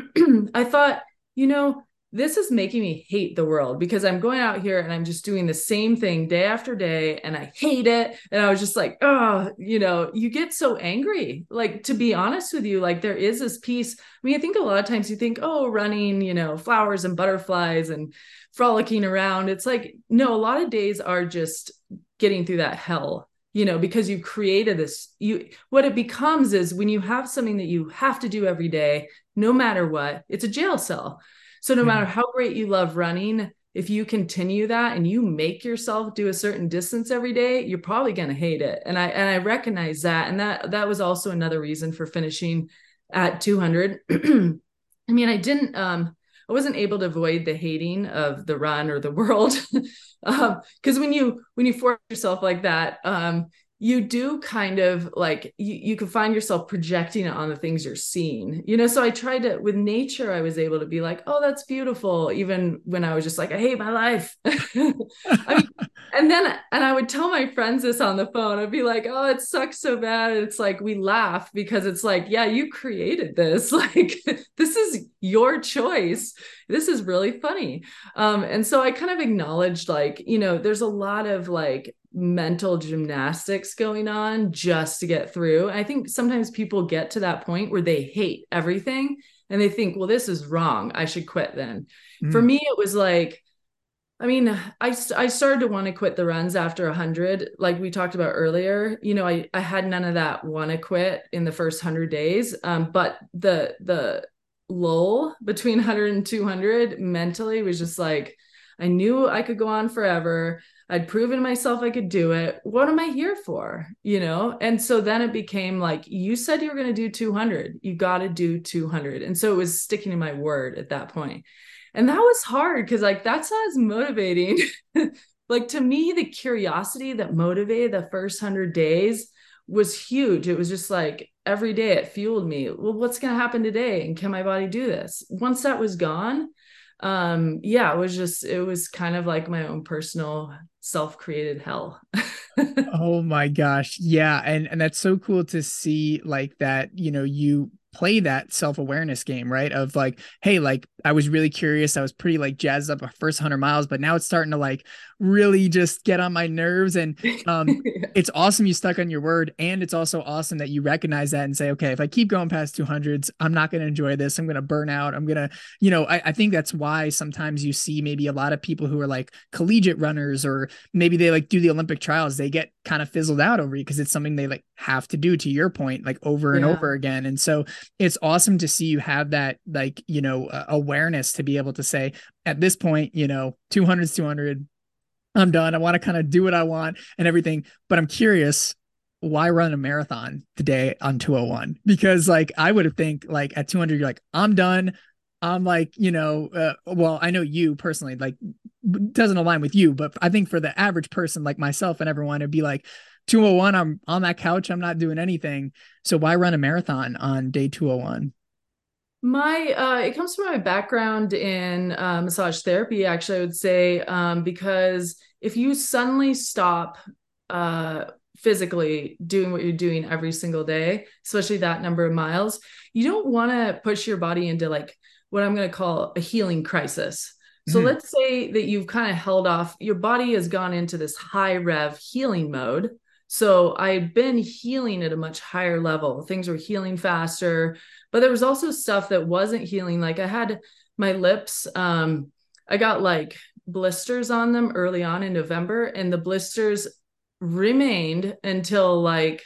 i thought you know this is making me hate the world because I'm going out here and I'm just doing the same thing day after day and I hate it. And I was just like, oh, you know, you get so angry. Like, to be honest with you, like, there is this piece. I mean, I think a lot of times you think, oh, running, you know, flowers and butterflies and frolicking around. It's like, no, a lot of days are just getting through that hell you know because you've created this you what it becomes is when you have something that you have to do every day no matter what it's a jail cell so no matter how great you love running, if you continue that and you make yourself do a certain distance every day, you're probably going to hate it. And I and I recognize that and that that was also another reason for finishing at 200. I mean, I didn't um I wasn't able to avoid the hating of the run or the world. um because when you when you force yourself like that, um you do kind of like you, you can find yourself projecting it on the things you're seeing you know so i tried to with nature i was able to be like oh that's beautiful even when i was just like i hate my life i mean and then and I would tell my friends this on the phone. I'd be like, "Oh, it sucks so bad." it's like we laugh because it's like, "Yeah, you created this. Like this is your choice. This is really funny." Um and so I kind of acknowledged like, you know, there's a lot of like mental gymnastics going on just to get through. and I think sometimes people get to that point where they hate everything and they think, "Well, this is wrong. I should quit then." Mm. For me, it was like I mean, I, I started to want to quit the runs after 100. Like we talked about earlier, you know, I, I had none of that want to quit in the first 100 days. Um, but the the lull between 100 and 200 mentally was just like, I knew I could go on forever. I'd proven myself I could do it. What am I here for? You know? And so then it became like, you said you were going to do 200. You got to do 200. And so it was sticking to my word at that point and that was hard because like that's not as motivating like to me the curiosity that motivated the first 100 days was huge. It was just like every day it fueled me. Well what's going to happen today? And can my body do this? Once that was gone um yeah it was just it was kind of like my own personal self-created hell. Oh my gosh. Yeah and and that's so cool to see like that you know you play that self-awareness game right? Of like hey like i was really curious. I was pretty like jazzed up a first 100 miles but now it's starting to like really just get on my nerves. And um yeah. it's awesome you stuck on your word. And it's also awesome that you recognize that and say okay if i keep going past 200s i'm not going to enjoy this. I'm going to burn out. I'm going to you know I, I think that's why sometimes you see maybe a lot of people who are like collegiate runners or maybe they like do the olympic trials they get kind of fizzled out over you because it's something they like have to do to your point like over and yeah. over again. And so it's awesome to see you have that like you know uh, awareness to be able to say at this point you know 200 is 200 i'm done. I want to kind of do what i want and everything but i'm curious why run a marathon today on 201 because like i would have think like at 200 you're like i'm done. I'm like you know uh, well i know you personally like doesn't align with you but i think for the average person like myself and everyone it'd be like 201 i'm on that couch i'm not doing anything. So why run a marathon on day 201 my uh it comes from my background in uh, massage therapy actually i would say um because if you suddenly stop uh physically doing what you're doing every single day especially that number of miles you don't want to push your body into like what i'm going to call a healing crisis so mm-hmm. let's say that you've kind of held off your body has gone into this high rev healing mode so I've been healing at a much higher level. Things were healing faster, but there was also stuff that wasn't healing. Like I had my lips, um, I got like blisters on them early on in November, and the blisters remained until like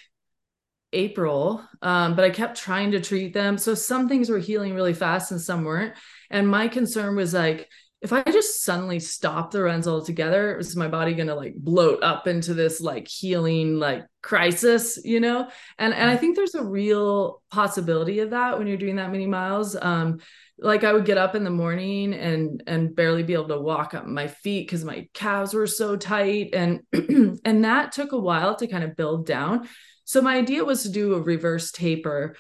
April. Um, but I kept trying to treat them. So some things were healing really fast and some weren't. And my concern was like, if I just suddenly stop the runs altogether, is my body gonna like bloat up into this like healing like crisis, you know? And and I mm. think there's a real possibility of that when you're doing that many miles. Um, like I would get up in the morning and and barely be able to walk up my feet because my calves were so tight, and and that took a while to kind of build down. So my idea was to do a reverse taper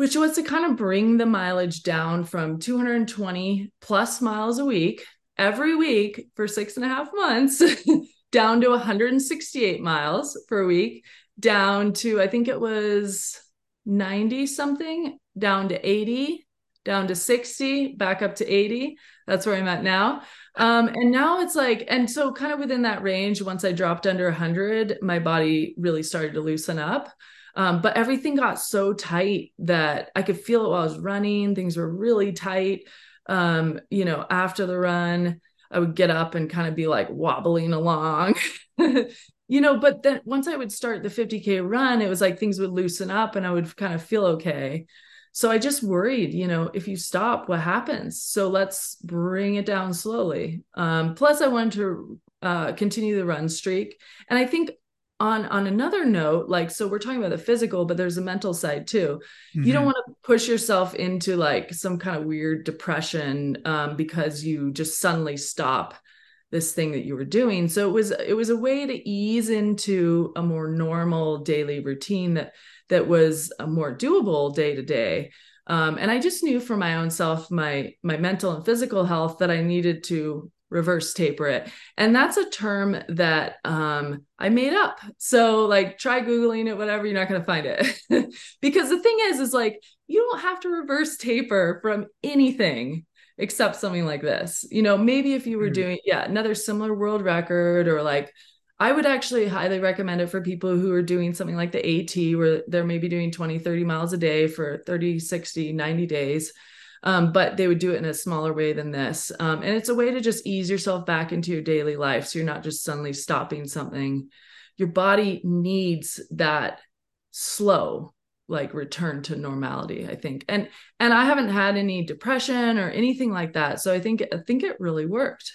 which was to kind of bring the mileage down from 220 plus miles a week every week for six and a half months down to 168 miles per week, down to, I think it was 90 something, down to 80, down to 60, back up to 80. That's where I'm at now. Um, and now it's like, and so kind of within that range, once I dropped under 100, my body really started to loosen up. Um, but everything got so tight that I could feel it while I was running. Things were really tight. Um, you know, after the run, I would get up and kind of be like wobbling along. you know, but then once I would start the 50K run, it was like things would loosen up and I would kind of feel okay. So I just worried, you know, if you stop, what happens? So let's bring it down slowly. Um, plus, I wanted to uh, continue the run streak. And I think on on another note like so we're talking about the physical but there's a mental side too mm-hmm. you don't mm-hmm. want to push yourself into like some kind of weird depression um, because you just suddenly stop this thing that you were doing so it was it was a way to ease into a more normal daily routine that that was a more doable day to day um, and i just knew for my own self my my mental and physical health that i needed to reverse taper it. And that's a term that um, I made up. So like try Googling it, whatever, you're not going to find it. because the thing is, is like you don't have to reverse taper from anything except something like this. You know, maybe if you were mm-hmm. doing, yeah, another similar world record or like I would actually highly recommend it for people who are doing something like the AT, where they're maybe doing 20, 30 miles a day for 30, 60, 90 days. Um, but they would do it in a smaller way than this. Um, and it's a way to just ease yourself back into your daily life. So you're not just suddenly stopping something. Your body needs that slow like return to normality i think and and i haven't had any depression or anything like that so i think i think it really worked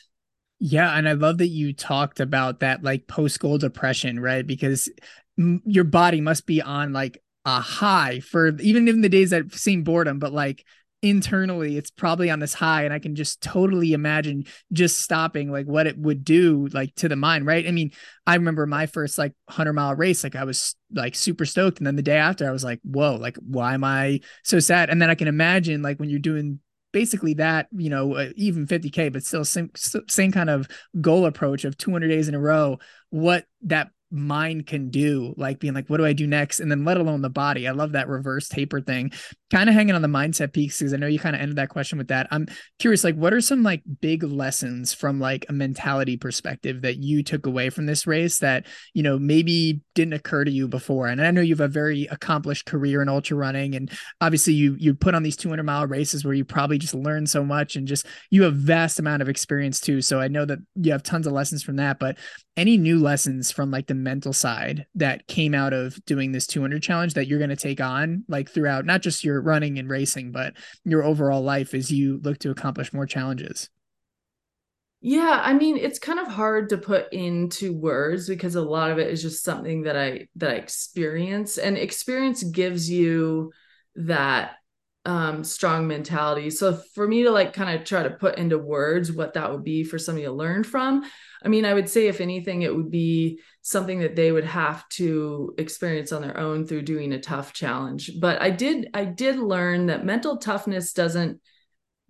yeah and i love that you talked about that like post goal depression right because m- your body must be on like a high for even in the days that seem boredom but like internally it's probably on this high and i can just totally imagine just stopping like what it would do like to the mind right? I mean i remember my first like 100 mile race like i was like super stoked and then the day after i was like whoa like why am i so sad? And then i can imagine like when you're doing basically that you know uh, even 50k but still same same kind of goal approach of 200 days in a row what that mind can do, like being like, what do I do next? And then let alone the body. I love that reverse taper thing. Kind of hanging on the mindset piece because I know you kind of ended that question with that. I'm curious, like, what are some like big lessons from like a mentality perspective that you took away from this race that, you know, maybe didn't occur to you before? And I know you have a very accomplished career in ultra running. And obviously you you put on these 200 mile races where you probably just learn so much and just you have vast amount of experience too. So I know that you have tons of lessons from that. But any new lessons from like the mental side that came out of doing this 200 challenge that you're going to take on like throughout not just your running and racing but your overall life as you look to accomplish more challenges yeah i mean it's kind of hard to put into words because a lot of it is just something that i that i experience and experience gives you that um, strong mentality. So for me to like kind of try to put into words what that would be for somebody to learn from, I mean, I would say if anything, it would be something that they would have to experience on their own through doing a tough challenge. But I did, I did learn that mental toughness doesn't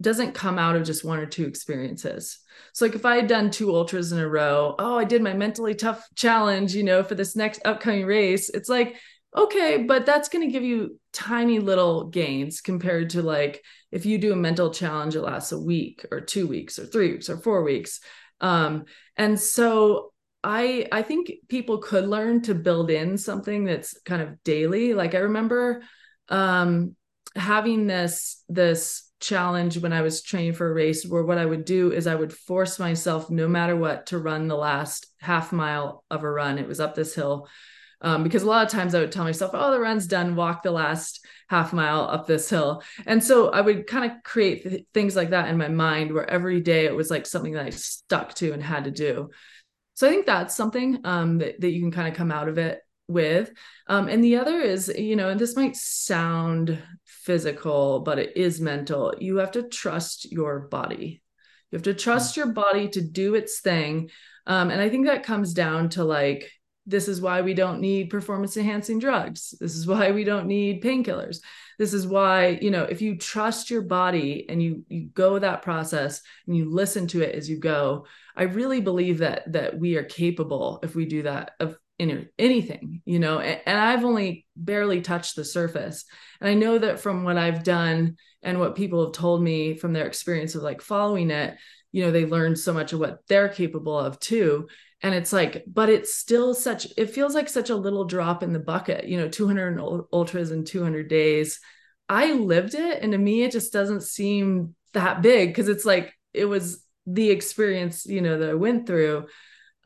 doesn't come out of just one or two experiences. So like if I had done two ultras in a row, oh, I did my mentally tough challenge, you know, for this next upcoming race. It's like okay, but that's going to give you tiny little gains compared to like if you do a mental challenge, it lasts a week or two weeks or three weeks or four weeks. Um, and so I I think people could learn to build in something that's kind of daily. Like I remember um, having this this challenge when I was training for a race where what I would do is I would force myself no matter what to run the last half mile of a run. It was up this hill um, because a lot of times I would tell myself, oh, the run's done, walk the last half mile up this hill. And so I would kind of create th- things like that in my mind where every day it was like something that I stuck to and had to do. So I think that's something um, that, that you can kind of come out of it with. Um, and the other is, you know, and this might sound physical, but it is mental. You have to trust your body. You have to trust your body to do its thing. Um, and I think that comes down to like, this is why we don't need performance enhancing drugs. This is why we don't need painkillers. This is why you know if you trust your body and you you go that process and you listen to it as you go i really believe that that we are capable if we do that of in anything you know and, and i've only barely touched the surface. And i know that from what i've done and what people have told me from their experience of like following it you know they learned so much of what they're capable of too and it's like but it's still such it feels like such a little drop in the bucket you know 200 ultras in 200 days i lived it and to me it just doesn't seem that big because it's like it was the experience you know that i went through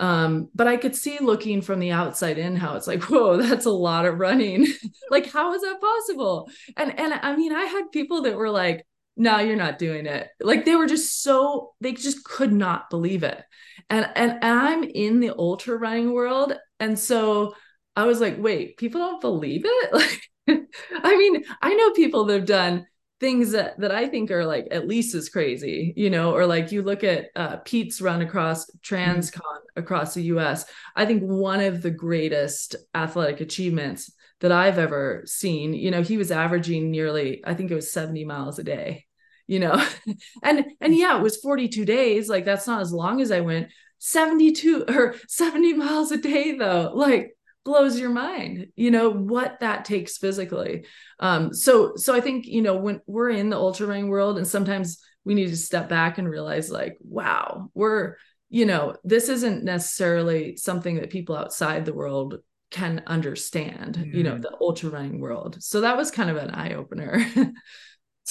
um, but I could see looking from the outside in how it's like, whoa, that's a lot of running. like, how is that possible? And and I mean, I had people that were like, no, you're not doing it. Like they were just so they just could not believe it and and I'm in the ultra running world, and so I was like, wait, people don't believe it. Like, I mean, I know people that have done things that that I think are like at least as crazy, you know, or like you look at uh, Pete's run across Transcon mm-hmm. across the U.S. I think one of the greatest athletic achievements that I've ever seen. You know, he was averaging nearly, I think it was 70 miles a day you know and and yeah it was 42 days like that's not as long as i went 72 or 70 miles a day though like blows your mind you know what that takes physically um so so i think you know when we're in the ultra running world and sometimes we need to step back and realize like wow we're you know this isn't necessarily something that people outside the world can understand mm. you know mm. the ultra running world so that was kind of an eye opener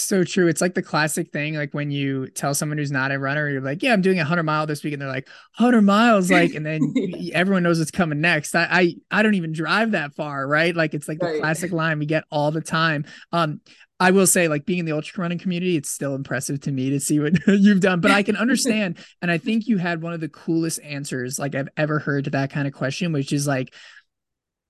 so true. It's like the classic thing, like when you tell someone who's not a runner, you're like, "Yeah, I'm doing a hundred mile this week," and they're like, "100 miles," like, and then everyone knows what's coming next. I, I, I don't even drive that far, right? Like, it's like right. the classic line we get all the time. Um, I will say, like being in the ultra running community, it's still impressive to me to see what you've done. But I can understand, and I think you had one of the coolest answers like I've ever heard to that kind of question, which is like,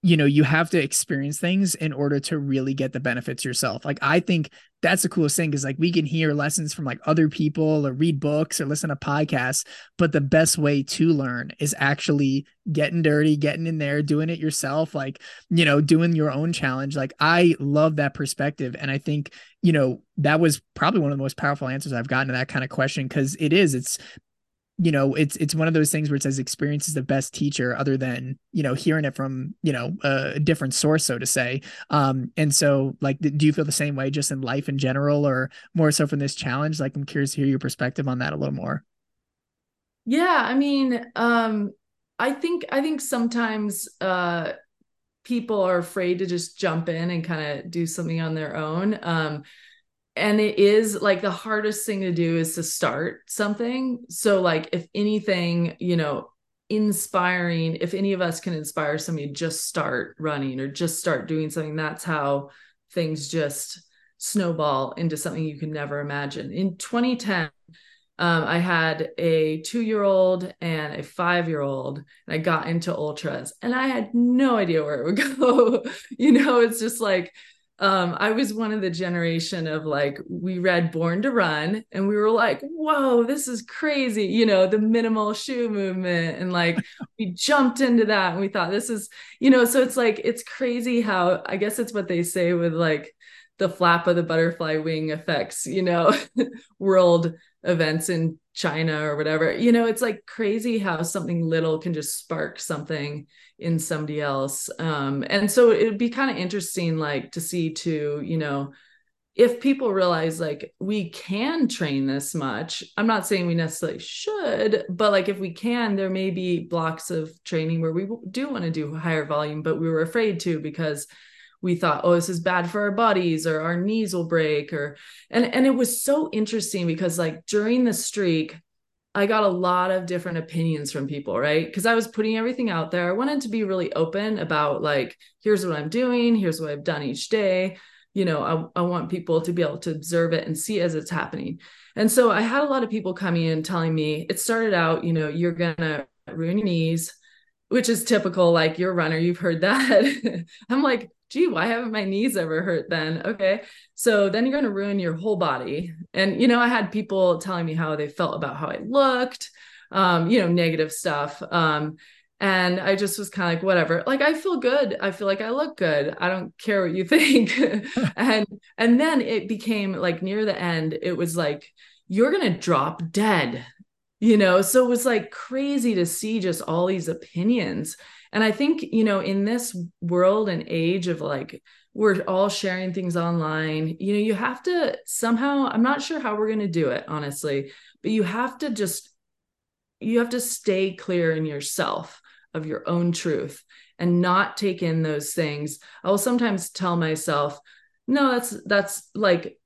you know you have to experience things in order to really get the benefits yourself. Like i think that's the coolest thing because like we can hear lessons from like other people or read books or listen to podcasts but the best way to learn is actually getting dirty getting in there doing it yourself like you know doing your own challenge. Like i love that perspective and i think you know that was probably one of the most powerful answers i've gotten to that kind of question because it is it's you know it's it's one of those things where it says experience is the best teacher other than you know hearing it from you know a different source so to say. Um and so like do you feel the same way just in life in general or more so from this challenge? Like i'm curious to hear your perspective on that a little more. Yeah i mean um i think i think sometimes uh people are afraid to just jump in and kind of do something on their own. Um and it is like the hardest thing to do is to start something so like if anything you know inspiring if any of us can inspire somebody to just start running or just start doing something that's how things just snowball into something you can never imagine in 2010 um, I had a two year old and a five year old, and I got into ultras, and I had no idea where it would go. you know, it's just like um, I was one of the generation of like, we read Born to Run and we were like, whoa, this is crazy. You know, the minimal shoe movement. And like, we jumped into that and we thought this is, you know, so it's like, it's crazy how I guess it's what they say with like the flap of the butterfly wing effects, you know, world events in China or whatever. You know, it's like crazy how something little can just spark something in somebody else. Um, and so it'd be kind of interesting, like to see too, you know, if people realize like we can train this much, I'm not saying we necessarily should, but like if we can, there may be blocks of training where we do want to do higher volume, but we were afraid to because we thought oh this is bad for our bodies or our knees will break or and and it was so interesting because like during the streak I got a lot of different opinions from people, right? Because I was putting everything out there. I wanted to be really open about like, here's what I'm doing, here's what I've done each day. You know, I, I want people to be able to observe it and see as it's happening. And so I had a lot of people coming in telling me it started out, you know, you're gonna ruin your knees, which is typical, like you're a runner, you've heard that. I'm like, gee, why haven't my knees ever hurt then? Okay. So then you're going to ruin your whole body. And, you know, I had people telling me how they felt about how I looked, um, you know, negative stuff. Um, and I just was kind of like, whatever. Like I feel good. I feel like I look good. I don't care what you think. and and then it became like near the end, it was like, you're gonna drop dead. You know, so it was like crazy to see just all these opinions and I think, you know, in this world and age of like, we're all sharing things online, you know, you have to somehow, I'm not sure how we're going to do it, honestly, but you have to just, you have to stay clear in yourself of your own truth and not take in those things. I will sometimes tell myself, no, that's, that's like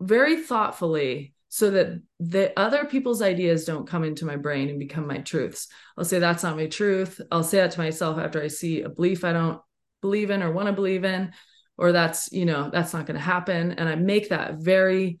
very thoughtfully so that the other people's ideas don't come into my brain and become my truths. I'll say that's not my truth. I'll say that to myself after I see a belief I don't believe in or want to believe in, or that's, you know, that's not going to happen. And I make that very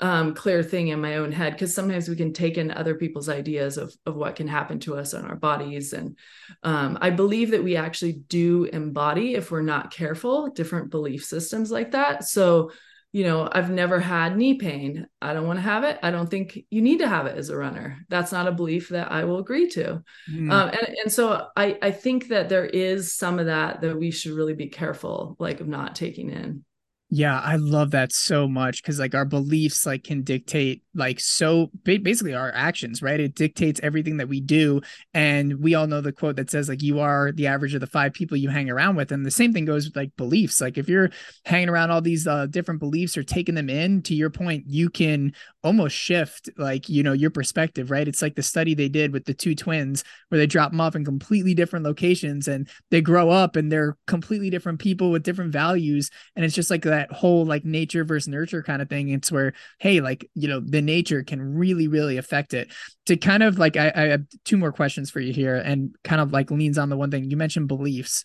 um, clear thing in my own head because sometimes we can take in other people's ideas of, of what can happen to us in our bodies. And um, I believe that we actually do embody, if we're not careful, different belief systems like that. So you know, I've never had knee pain. I don't want to have it. I don't think you need to have it as a runner. That's not a belief that I will agree to. Mm. Um, and, and so I, I think that there is some of that that we should really be careful, like of not taking in. Yeah, I love that so much because like our beliefs like can dictate like so basically our actions, right? It dictates everything that we do, and we all know the quote that says like you are the average of the five people you hang around with, and the same thing goes with like beliefs. Like if you're hanging around all these uh, different beliefs or taking them in, to your point, you can almost shift like you know your perspective, right? It's like the study they did with the two twins where they drop them off in completely different locations and they grow up and they're completely different people with different values, and it's just like that that whole like nature versus nurture kind of thing. It's where, hey, like, you know, the nature can really, really affect it. To kind of like, I, I have two more questions for you here and kind of like leans on the one thing you mentioned beliefs.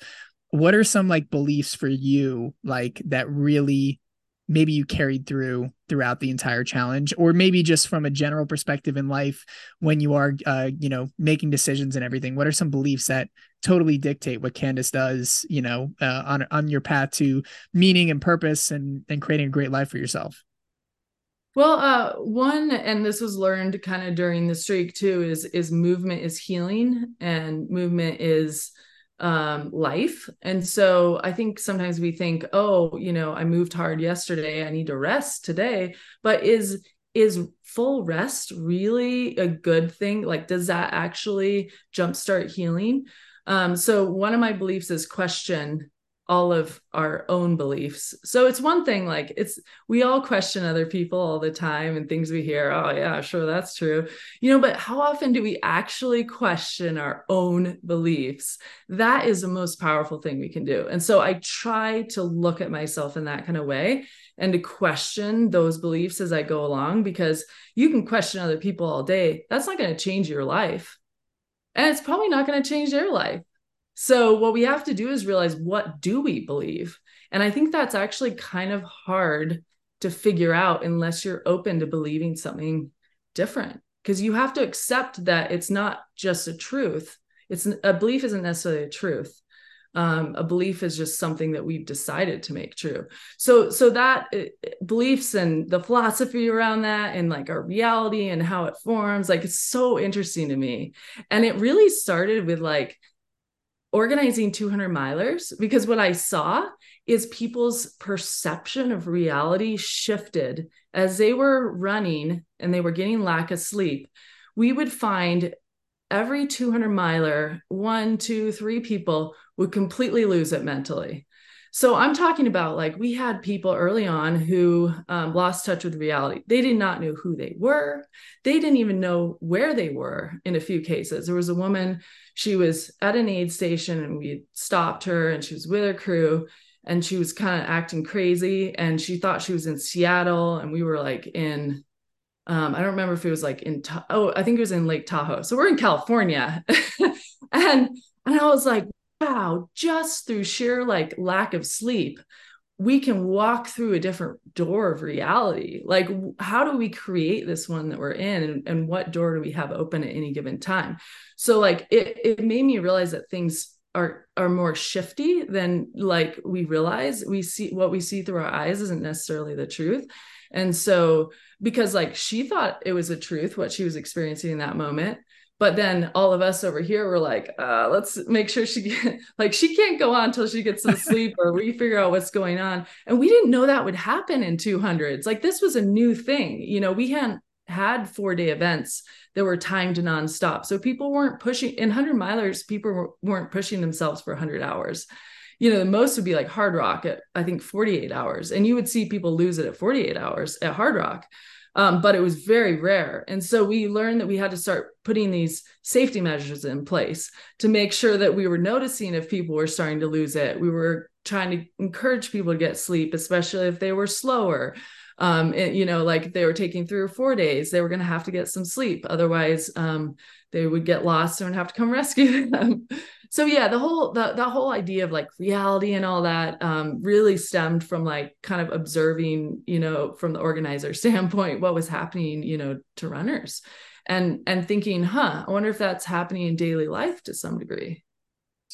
What are some like beliefs for you, like that really maybe you carried through throughout the entire challenge or maybe just from a general perspective in life when you are uh, you know making decisions and everything what are some beliefs that totally dictate what Candice does you know uh, on on your path to meaning and purpose and and creating a great life for yourself? Well uh one and this was learned kind of during the streak too is is movement is healing and movement is um, life. And so I think sometimes we think, oh, you know, I moved hard yesterday, I need to rest today. But is is full rest really a good thing? Like, does that actually jumpstart healing? Um, so one of my beliefs is question all of our own beliefs. So it's one thing like it's we all question other people all the time and things we hear, oh yeah, sure that's true. You know, but how often do we actually question our own beliefs? That is the most powerful thing we can do. And so I try to look at myself in that kind of way and to question those beliefs as I go along because you can question other people all day. That's not going to change your life. And it's probably not going to change their life. So what we have to do is realize what do we believe? And I think that's actually kind of hard to figure out unless you're open to believing something different because you have to accept that it's not just a truth. It's a belief isn't necessarily a truth. Um, a belief is just something that we've decided to make true. So, so that uh, beliefs and the philosophy around that, and like our reality and how it forms, like it's so interesting to me. And it really started with like organizing 200 milers because what I saw is people's perception of reality shifted as they were running and they were getting lack of sleep. We would find every 200 miler, one, two, three people would completely lose it mentally. So I'm talking about like we had people early on who um, lost touch with reality. They did not know who they were. They didn't even know where they were in a few cases. There was a woman, she was at an aid station and we stopped her and she was with her crew and she was kind of acting crazy and she thought she was in Seattle and we were like in um, I don't remember if it was like in oh I think it was in Lake Tahoe. So we're in California. and and I was like, wow, just through sheer like lack of sleep, we can walk through a different door of reality. Like, how do we create this one that we're in, and, and what door do we have open at any given time? So, like, it it made me realize that things are are more shifty than like we realize. We see what we see through our eyes isn't necessarily the truth. And so, because like she thought it was a truth, what she was experiencing in that moment, but then all of us over here were like uh, let's make sure she get, like she can't go on until she gets some sleep or we figure out what's going on. And we didn't know that would happen in 200s like this was a new thing you know we hadn't had four day events that were timed nonstop. So people weren't pushing in 100 milers people weren't pushing themselves for 100 hours. You know the most would be like Hardrock at i think 48 hours. And you would see people lose it at 48 hours at Hardrock um, but it was very rare. And so we learned that we had to start putting these safety measures in place to make sure that we were noticing if people were starting to lose it. We were trying to encourage people to get sleep, especially if they were slower. Um, and, you know, like they were taking three or four days, they were going to have to get some sleep. Otherwise, um, they would get lost and have to come rescue them so yeah the whole the, the whole idea of like reality and all that um, really stemmed from like kind of observing you know from the organizer standpoint what was happening you know to runners and and thinking huh i wonder if that's happening in daily life to some degree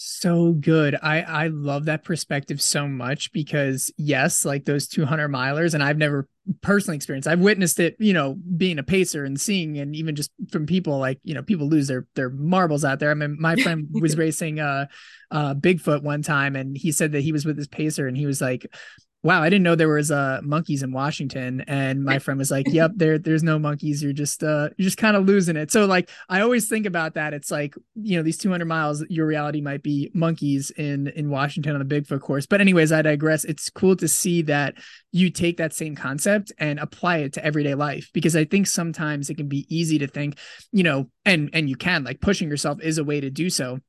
so good. I I love that perspective so much because yes, like those 200 milers and I've never personally experienced. I've witnessed it, you know, being a pacer and seeing and even just from people like, you know, people lose their their marbles out there. I mean, my friend was racing uh uh Bigfoot one time and he said that he was with his pacer and he was like wow, I didn't know there was uh monkeys in Washington. And my friend was like, Yep, there there's no monkeys. You're just uh you're just kind of losing it. So like I always think about that. It's like, you know, these 200 miles, your reality might be monkeys in in Washington on the Bigfoot course. But anyways, I digress. It's cool to see that you take that same concept and apply it to everyday life because I think sometimes it can be easy to think, you know, and and you can like pushing yourself is a way to do so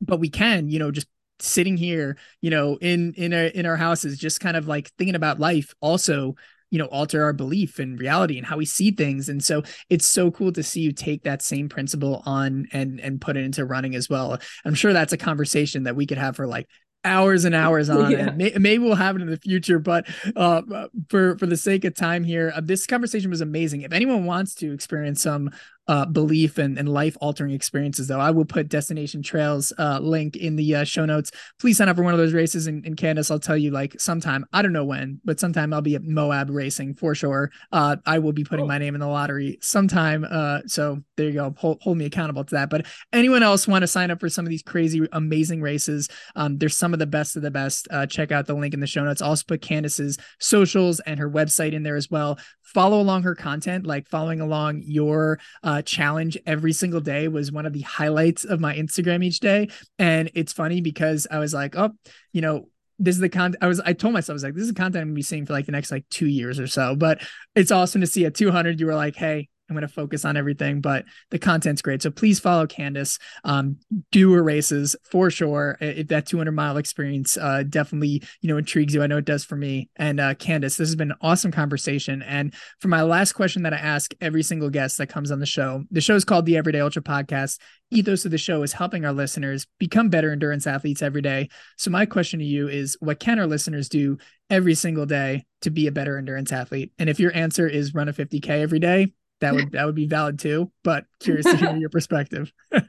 but we can you know just sitting here, you know, in in our in our houses, just kind of like thinking about life, also, you know, alter our belief and reality and how we see things. And so it's so cool to see you take that same principle on and and put it into running as well. I'm sure that's a conversation that we could have for like hours and hours on yeah. it. May, maybe we'll have it in the future, but uh, for for the sake of time here, uh, this conversation was amazing. If anyone wants to experience some uh, belief and, and life altering experiences, though. I will put Destination Trails uh, link in the uh, show notes. Please sign up for one of those races. in, and Candice, I'll tell you, like sometime, I don't know when, but sometime I'll be at Moab racing for sure. Uh, I will be putting oh. my name in the lottery sometime. Uh, so there you go. Hold, hold me accountable to that. But anyone else want to sign up for some of these crazy, amazing races? Um, there's some of the best of the best. Uh, check out the link in the show notes. I'll also put Candice's socials and her website in there as well. Follow along her content, like following along your uh, challenge every single day was one of the highlights of my Instagram each day. And it's funny because I was like, oh, you know, this is the content I was I told myself I was like this is the content I'm gonna be seeing for like the next like two years or so. But it's awesome to see at 200 you were like, hey, I'm going to focus on everything, but the content's great. So please follow Candice. Um, do her races for sure. If that 200 mile experience uh, definitely you know intrigues you, I know it does for me. And uh, Candice, this has been an awesome conversation. And for my last question that I ask every single guest that comes on the show, the show is called the Everyday Ultra Podcast. Ethos of the show is helping our listeners become better endurance athletes every day. So my question to you is, what can our listeners do every single day to be a better endurance athlete? And if your answer is run a 50k every day, that would that would be valid too but curious to hear your perspective.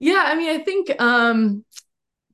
Yeah i mean i think um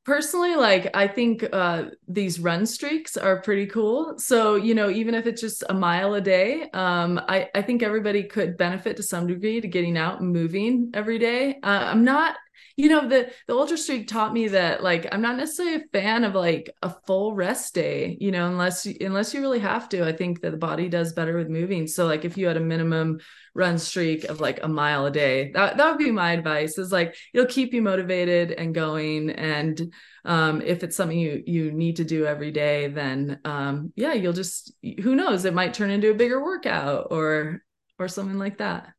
personally like i think uh these run streaks are pretty cool. So you know even if it's just a mile a day um i i think everybody could benefit to some degree to getting out and moving every day. Uh, i'm not you know the the ultra streak taught me that like i'm not necessarily a fan of like a full rest day you know unless unless you really have to. I think that the body does better with moving. So like if you had a minimum run streak of like a mile a day that, that would be my advice is like it'll keep you motivated and going. And um, if it's something you you need to do every day then um, yeah you'll just who knows? It might turn into a bigger workout or or something like that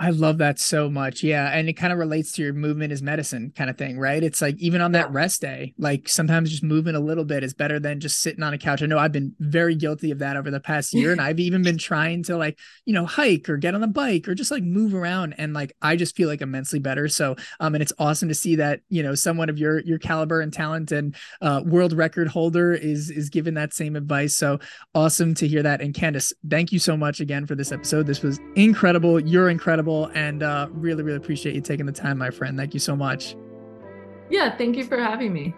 I love that so much. Yeah. And it kind of relates to your movement is medicine kind of thing, right? It's like even on that rest day, like sometimes just moving a little bit is better than just sitting on a couch. I know I've been very guilty of that over the past year. and I've even been trying to like, you know, hike or get on the bike or just like move around. And like I just feel like immensely better. So um and it's awesome to see that, you know, someone of your your caliber and talent and uh world record holder is is given that same advice. So awesome to hear that. And Candice, thank you so much again for this episode. This was incredible. You're incredible incredible and uh, really, really appreciate you taking the time, my friend. Thank you so much. Yeah, thank you for having me.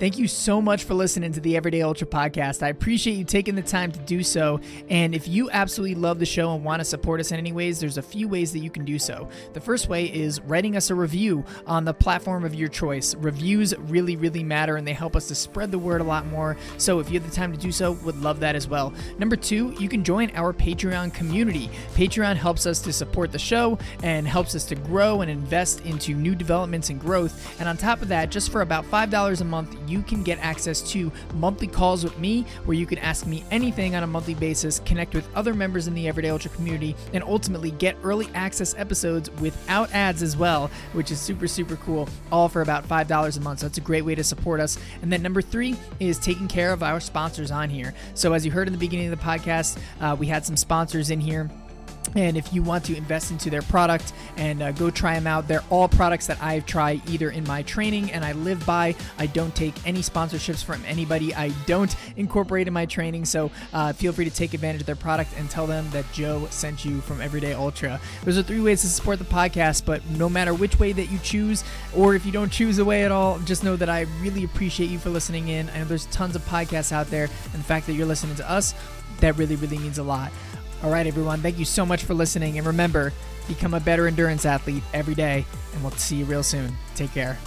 Thank you so much for listening to the Everyday Ultra podcast. I appreciate you taking the time to do so. And if you absolutely love the show and want to support us in any ways, there's a few ways that you can do so. The first way is writing us a review on the platform of your choice. Reviews really, really matter and they help us to spread the word a lot more. So if you have the time to do so, would love that as well. Number two, you can join our Patreon community. Patreon helps us to support the show and helps us to grow and invest into new developments and growth. And on top of that, just for about $5 a month, you can get access to monthly calls with me where you can ask me anything on a monthly basis, connect with other members in the Everyday Ultra community, and ultimately get early access episodes without ads as well, which is super, super cool, all for about $5 a month. So that's a great way to support us. And then number three is taking care of our sponsors on here. So as you heard in the beginning of the podcast, uh, we had some sponsors in here and if you want to invest into their product and uh, go try them out, they're all products that I've tried either in my training and I live by. I don't take any sponsorships from anybody. I don't incorporate in my training. So uh, feel free to take advantage of their product and tell them that Joe sent you from Everyday Ultra. Those are three ways to support the podcast, but no matter which way that you choose, or if you don't choose a way at all, just know that I really appreciate you for listening in. I know there's tons of podcasts out there, and the fact that you're listening to us, that really, really means a lot. All right, everyone, thank you so much for listening. And remember, become a better endurance athlete every day. And we'll see you real soon. Take care.